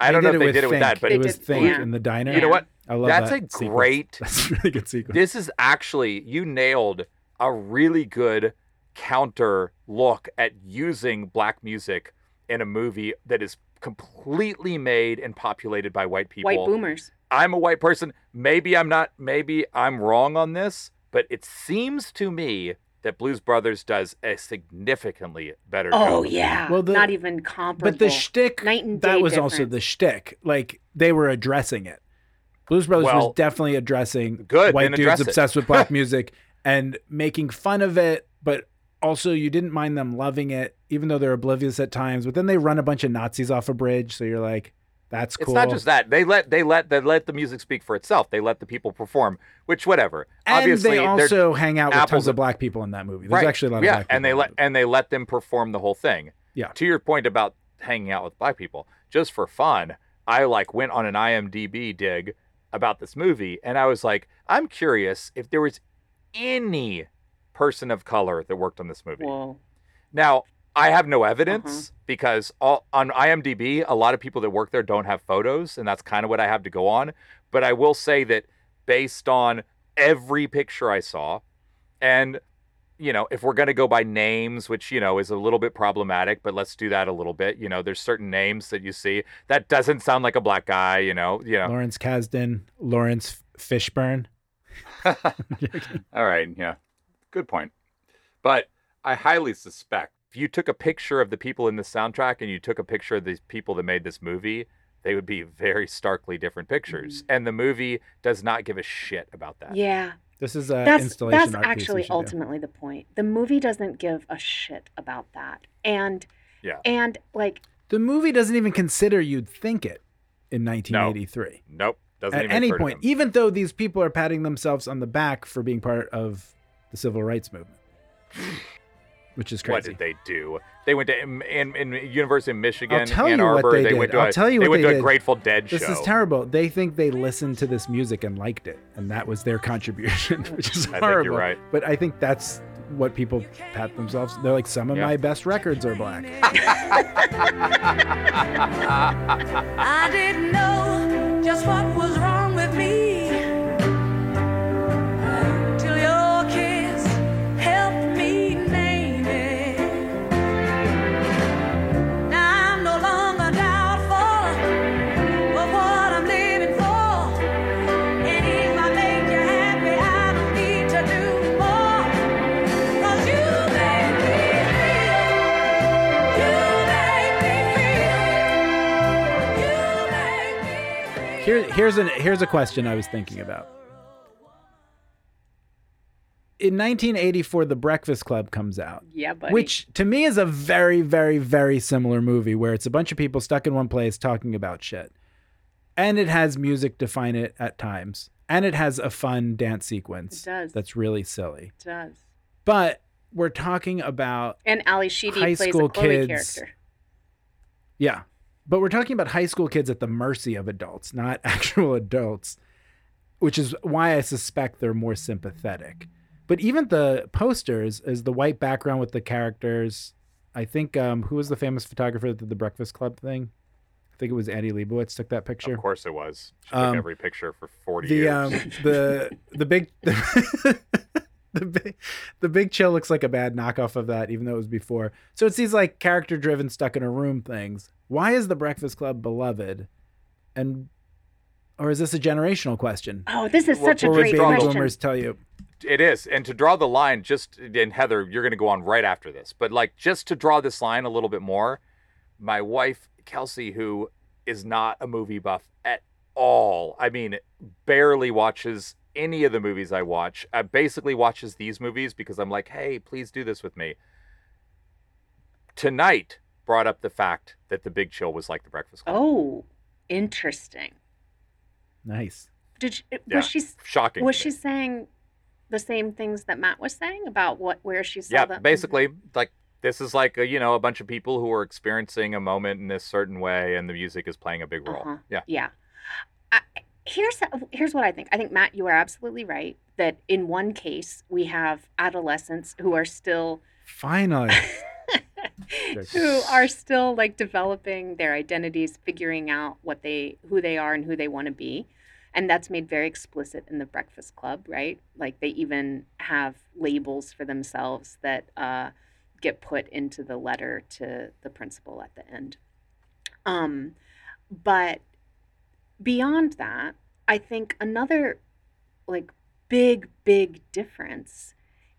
I don't know if they did it with that, but it was did- Think yeah. in the diner. you know what? I love That's that a sequence. great- That's a really good sequence. This is actually you nailed a really good counter look at using black music in a movie that is completely made and populated by white people. white boomers. I'm a white person. Maybe I'm not. Maybe I'm wrong on this, but it seems to me that Blues Brothers does a significantly better oh, job. Oh of yeah, Well, the- not even comparable. But the shtick, Night and that day was also the shtick. Like they were addressing it. Blues Brothers Well, was definitely addressing good, white dudes address obsessed with black music and making fun of it but also you didn't mind them loving it, even though they're oblivious at times. But then they run a bunch of Nazis off a bridge, so you're like, that's cool. It's not just that they let they let they let the music speak for itself. They let the people perform, which whatever. and Obviously, they also hang out with apples tons of and- black people in that movie. There's right. actually a lot of yeah, black people. and they let and they let them perform the whole thing. Yeah. To your point about hanging out with black people, just for fun, I like went on an IMDb dig about this movie, and I was like, I'm curious if there was any person of color that worked on this movie. Whoa. Now, I have no evidence Uh-huh. because all, on IMDb, a lot of people that work there don't have photos, and that's kind of what I have to go on. But I will say that based on every picture I saw, and you know, if we're going to go by names, which you know is a little bit problematic, but let's do that a little bit. You know, there's certain names that you see that doesn't sound like a black guy. You know, you know. Lawrence Kasdan, Laurence Fishburne. All right, yeah. Good point. But I highly suspect if you took a picture of the people in the soundtrack and you took a picture of these people that made this movie, they would be very starkly different pictures. Mm-hmm. And the movie does not give a shit about that. Yeah. This is a that's installation that's art piece we actually should do. ultimately the point. The movie doesn't give a shit about that. And Yeah. and like The movie doesn't even consider you'd think it in 1983. Nope. Doesn't At even any point, even though these people are patting themselves on the back for being part of the civil rights movement, which is crazy. What did they do? They went to in, in, in University of Michigan, tell Ann you what Arbor. they went did. to I'll a, tell you they what went they to a did. Grateful Dead This show. This is terrible. They think they listened to this music and liked it, and that was their contribution, which is I think horrible. you're right. But I think that's what people pat themselves. They're like, some of Yeah. my best records are black. I didn't know just what was wrong with me here's an here's a question I was thinking about. In 1984, The Breakfast Club comes out. Yeah, buddy. Which to me is a very, very, very similar movie where it's a bunch of people stuck in one place talking about shit. And it has music define it at times. And it has a fun dance sequence It does. that's really silly. It does. But we're talking about And Ally Sheedy High plays school a Chloe kids. character. Yeah. But we're talking about high school kids at the mercy of adults, not actual adults, which is why I suspect they're more sympathetic. But even the posters is the white background with the characters. I think um who was the famous photographer that did the Breakfast Club thing? I think it was Annie Leibovitz took that picture. Of course it was. She took Um, every picture for 40 the years. um the the big the, big the big chill looks like a bad knockoff of that even though it was before. So it's these like character driven stuck in a room things. Why is the breakfast club beloved? And or is this a generational question? Oh, this is Well, such a or would great question. boomers tell you. It is. And to draw the line, just, and Heather, you're going to go on right after this, but like just to draw this line a little bit more, my wife, Kelsey, who is not a movie buff at all, I mean, barely watches any of the movies I watch, uh, basically watches these movies because I'm like, hey, please do this with me. Tonight brought up the fact that The Big Chill was like The Breakfast Club. Oh, interesting. nice Did she, Yeah, was she shocking was she saying the same things that Matt was saying about what where she saw yeah the basically like this is like a, you know a bunch of people who are experiencing a moment in this certain way and the music is playing a big role Uh-huh. yeah Yeah. I, here's here's what I think. I think Matt, you are absolutely right that in one case we have adolescents who are still finally who are still like developing their identities, figuring out what they who they are and who they want to be. And that's made very explicit in the Breakfast Club, right? Like they even have labels for themselves that uh, get put into the letter to the principal at the end. Um, but beyond that, I think another like big, big difference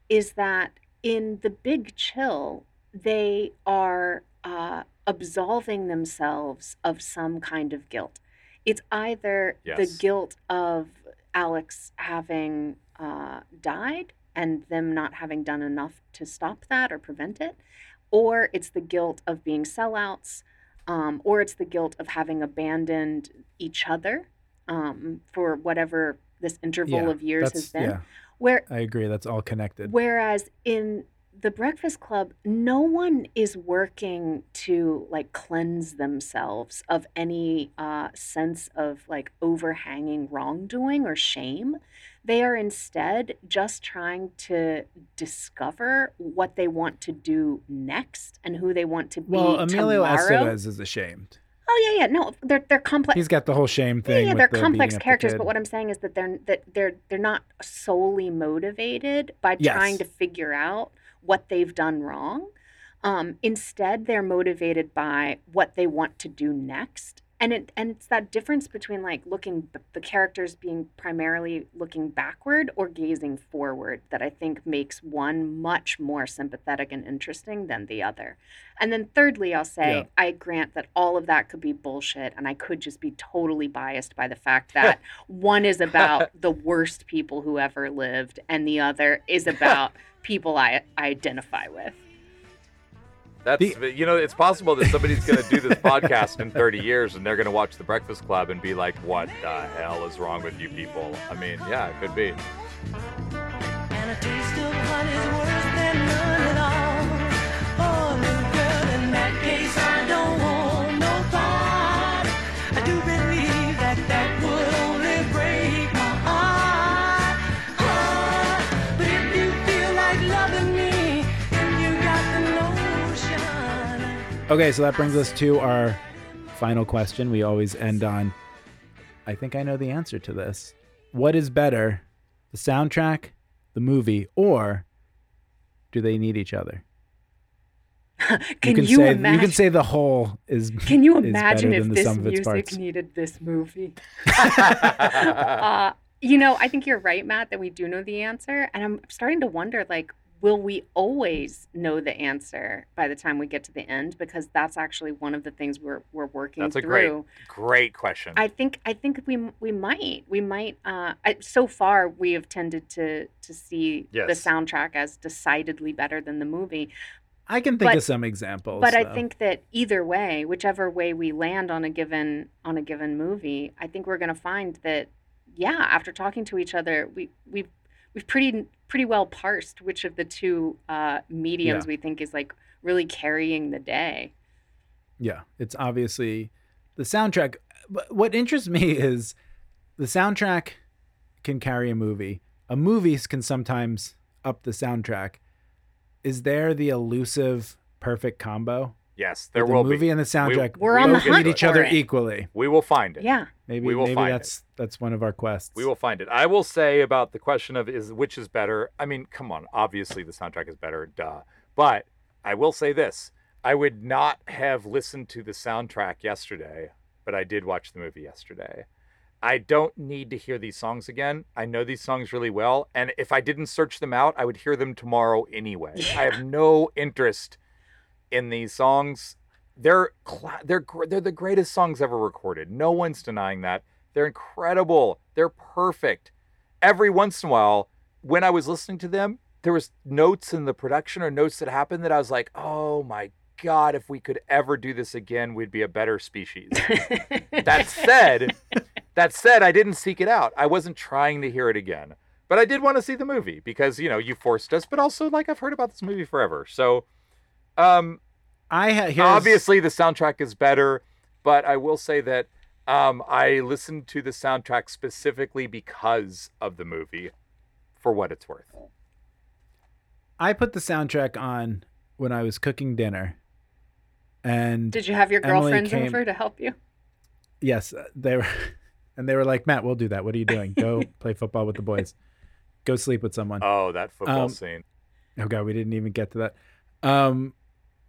is that in the big chill, they are uh, absolving themselves of some kind of guilt. It's either the guilt of Alex having uh, died and them not having done enough to stop that or prevent it, or it's the guilt of being sellouts, um, or it's the guilt of having abandoned each other um, for whatever this interval Yeah, of years has been. yeah. Where I agree. That's all connected. Whereas in the Breakfast Club, no one is working to like cleanse themselves of any uh, sense of like overhanging wrongdoing or shame. They are instead just trying to discover what they want to do next and who they want to be well, Emilio tomorrow. Estevez is ashamed. Oh yeah, yeah. No, they're they're complex. He's got the whole shame thing. yeah, with they're the complex up the characters, but what I'm saying is that they're that they're they're not solely motivated by Yes. trying to figure out what they've done wrong. Um, instead, they're motivated by what they want to do next, and it and it's that difference between like looking the characters being primarily looking backward or gazing forward that I think makes one much more sympathetic and interesting than the other. And then thirdly, I'll say Yeah. I grant that all of that could be bullshit, and I could just be totally biased by the fact that one is about the worst people who ever lived, and the other is about people I, I identify with. That's you know, it's possible that somebody's going to do this podcast in 30 years and they're going to watch The Breakfast Club and be like, "What the hell is wrong with you people?" I mean, yeah, it could be. Okay, so that brings us to our final question. We always end on I think I know the answer to this. What is better, the soundtrack, the movie, or do they need each other? Can you you, say imagine? you can say the whole is Can you imagine if this sum of its music parts. needed this movie? uh, you know, I think you're right, Matt, that we do know the answer, and I'm starting to wonder, like, will we always know the answer by the time we get to the end? Because that's actually one of the things we're we're working That's a through. great, great question. I think I think we we might we might uh, I, so far we have tended to to see the soundtrack as decidedly better than the movie. I can think But- of some examples. But I think that either way, whichever way we land on a given on a given movie, I think we're going to find that yeah, after talking to each other, we we've we've pretty pretty well parsed which of the two uh, mediums Yeah. we think is like really carrying the day. Yeah, it's obviously the soundtrack. but What interests me is the soundtrack can carry a movie. A movie can sometimes up the soundtrack. Is there the elusive perfect combo? Yes, there With will the movie be. and the soundtrack We're on the both hunt need each other it. equally. We will find it. Yeah. Maybe We will maybe find it. that's that's one of our quests. We will find it. I will say about the question of is which is better. I mean, come on. Obviously, the soundtrack is better, duh. But I will say this: I would not have listened to the soundtrack yesterday, but I did watch the movie yesterday. I don't need to hear these songs again. I know these songs really well, and if I didn't search them out, I would hear them tomorrow anyway. I have no interest in these songs. They're they're they're the greatest songs ever recorded. No one's denying that. They're incredible. They're perfect. Every once in a while, when I was listening to them, there was notes in the production or notes that happened that I was like, "Oh my god, if we could ever do this again, we'd be a better species." that said, that said, I didn't seek it out. I wasn't trying to hear it again. But I did want to see the movie because, you know, you forced us, but also like I've heard about this movie forever. So um I ha- here's, obviously the soundtrack is better, but I will say that um I listened to the soundtrack specifically because of the movie for what it's worth. I put the soundtrack on when I was cooking dinner, and Did you have your Emily girlfriends came- over to help you? Yes, uh, they were, and they were like, "Matt, we'll do that. What are you doing? Go play football with the boys. Go sleep with someone." Oh, that football Um, scene. Oh god, we didn't even get to that. Um,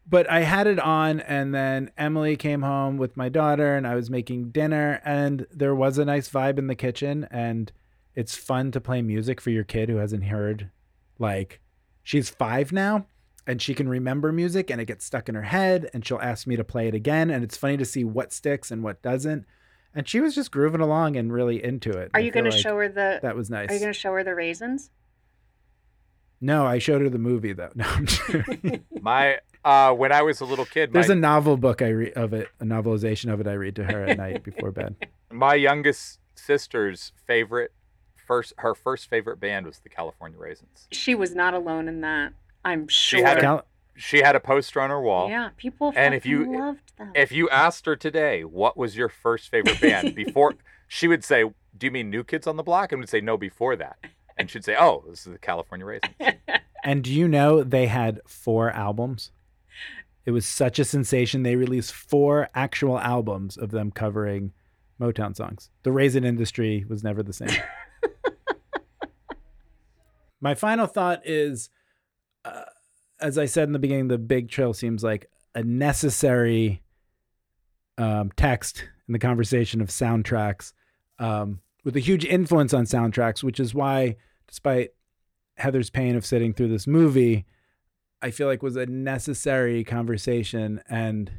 but I had it on, and then Emily came home with my daughter, and I was making dinner, and there was a nice vibe in the kitchen, and it's fun to play music for your kid who hasn't heard, like, she's five now, and she can remember music, and it gets stuck in her head, and she'll ask me to play it again, and it's funny to see what sticks and what doesn't. And she was just grooving along and really into it. Are I you going to show her the That was nice. Are you going to show her the raisins? No, I showed her the movie though. No, I'm. My uh, when I was a little kid, there's my, a novel book I read of it, a novelization of it I read to her at night before bed. my youngest sister's favorite first her first favorite band was the California Raisins. She was not alone in that. I'm sure. She had a, she had a poster on her wall. yeah, people And if you- loved them. If you asked her today, what was your first favorite band before, she would say, "Do you mean New Kids on the Block?" And would say, "No, before that." And she'd say, "Oh, this is the California Raisins." And do you know they had four albums? It was such a sensation. They released four actual albums of them covering Motown songs. The raisin industry was never the same. My final thought is uh, as I said in the beginning, the Big Chill seems like a necessary um, text in the conversation of soundtracks um, with a huge influence on soundtracks, which is why, despite Heather's pain of sitting through this movie, I feel like was a necessary conversation and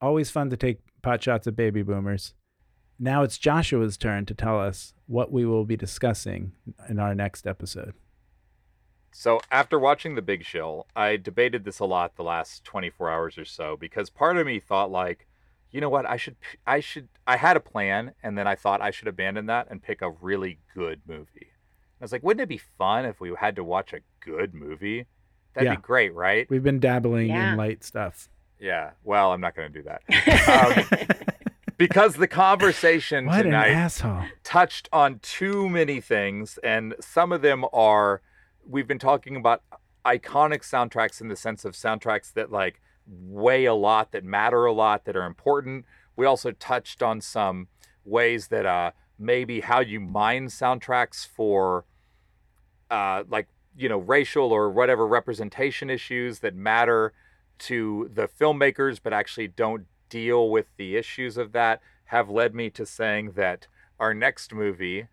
always fun to take pot shots at baby boomers. Now it's Joshua's turn to tell us what we will be discussing in our next episode. So after watching The Big Chill, I debated this a lot the last 24 hours or so because part of me thought like, you know what, I should I should I had a plan and then I thought I should abandon that and pick a really good movie. I was like, wouldn't it be fun if we had to watch a good movie? That'd Yeah. be great, right? We've been dabbling Yeah. in light stuff. Yeah. Well, I'm not going to do that. Um, because the conversation What an tonight asshole. touched on too many things, and some of them are we've been talking about iconic soundtracks in the sense of soundtracks that like weigh a lot, that matter a lot, that are important. We also touched on some ways that uh maybe how you mine soundtracks for uh like you know racial or whatever representation issues that matter to the filmmakers but actually don't deal with the issues of that have led me to saying that our next movie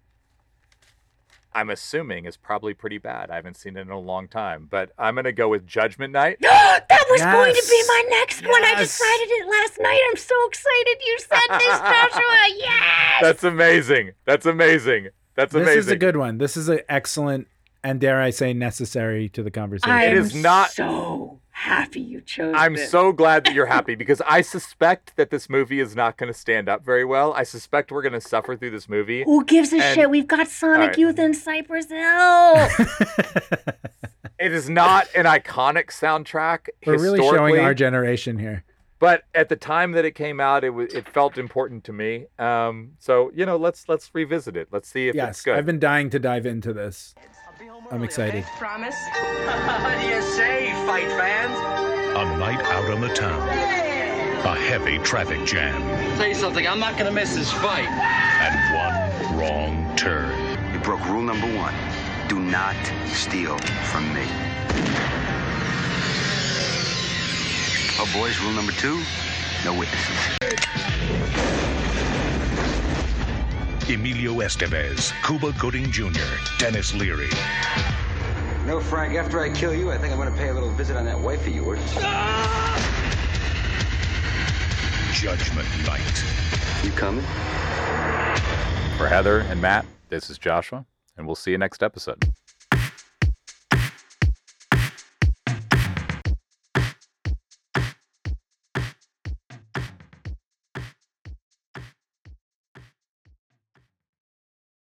I'm assuming is probably pretty bad. I haven't seen it in a long time, but I'm going to go with Judgment Night. that was going to be my next one. I Yes. decided it last night. I'm so excited you said this, Joshua. Yes. That's amazing. That's amazing. That's amazing. This is a good one. This is an excellent and dare I say necessary to the conversation. I It am is not- so happy you chose I'm this. so glad that you're happy because I suspect that this movie is not going to stand up very well. I suspect we're going to suffer through this movie. Who gives a And- shit? We've got Sonic Alright. Youth in Cypress Hill. It is not an iconic soundtrack We're really historically, showing our generation here. but at the time that it came out, it was it felt important to me. Um, so you know, let's let's revisit it. Let's see if it's yes, good. I've been dying to dive into this. I'm excited. Promise? What do you say, fight fans? A night out on the town. A heavy traffic jam. Tell you something, I'm not gonna miss this fight. And one wrong turn. You broke rule number one. Do not steal from me. Oh, boys, rule number two no witnesses. Emilio Estevez, Cuba Gooding Jr., Denis Leary. No, Frank, after I kill you, I think I'm gonna pay a little visit on that wife of yours. Judgment Night. You coming? For Heather and Matt, this is Joshua, and we'll see you next episode.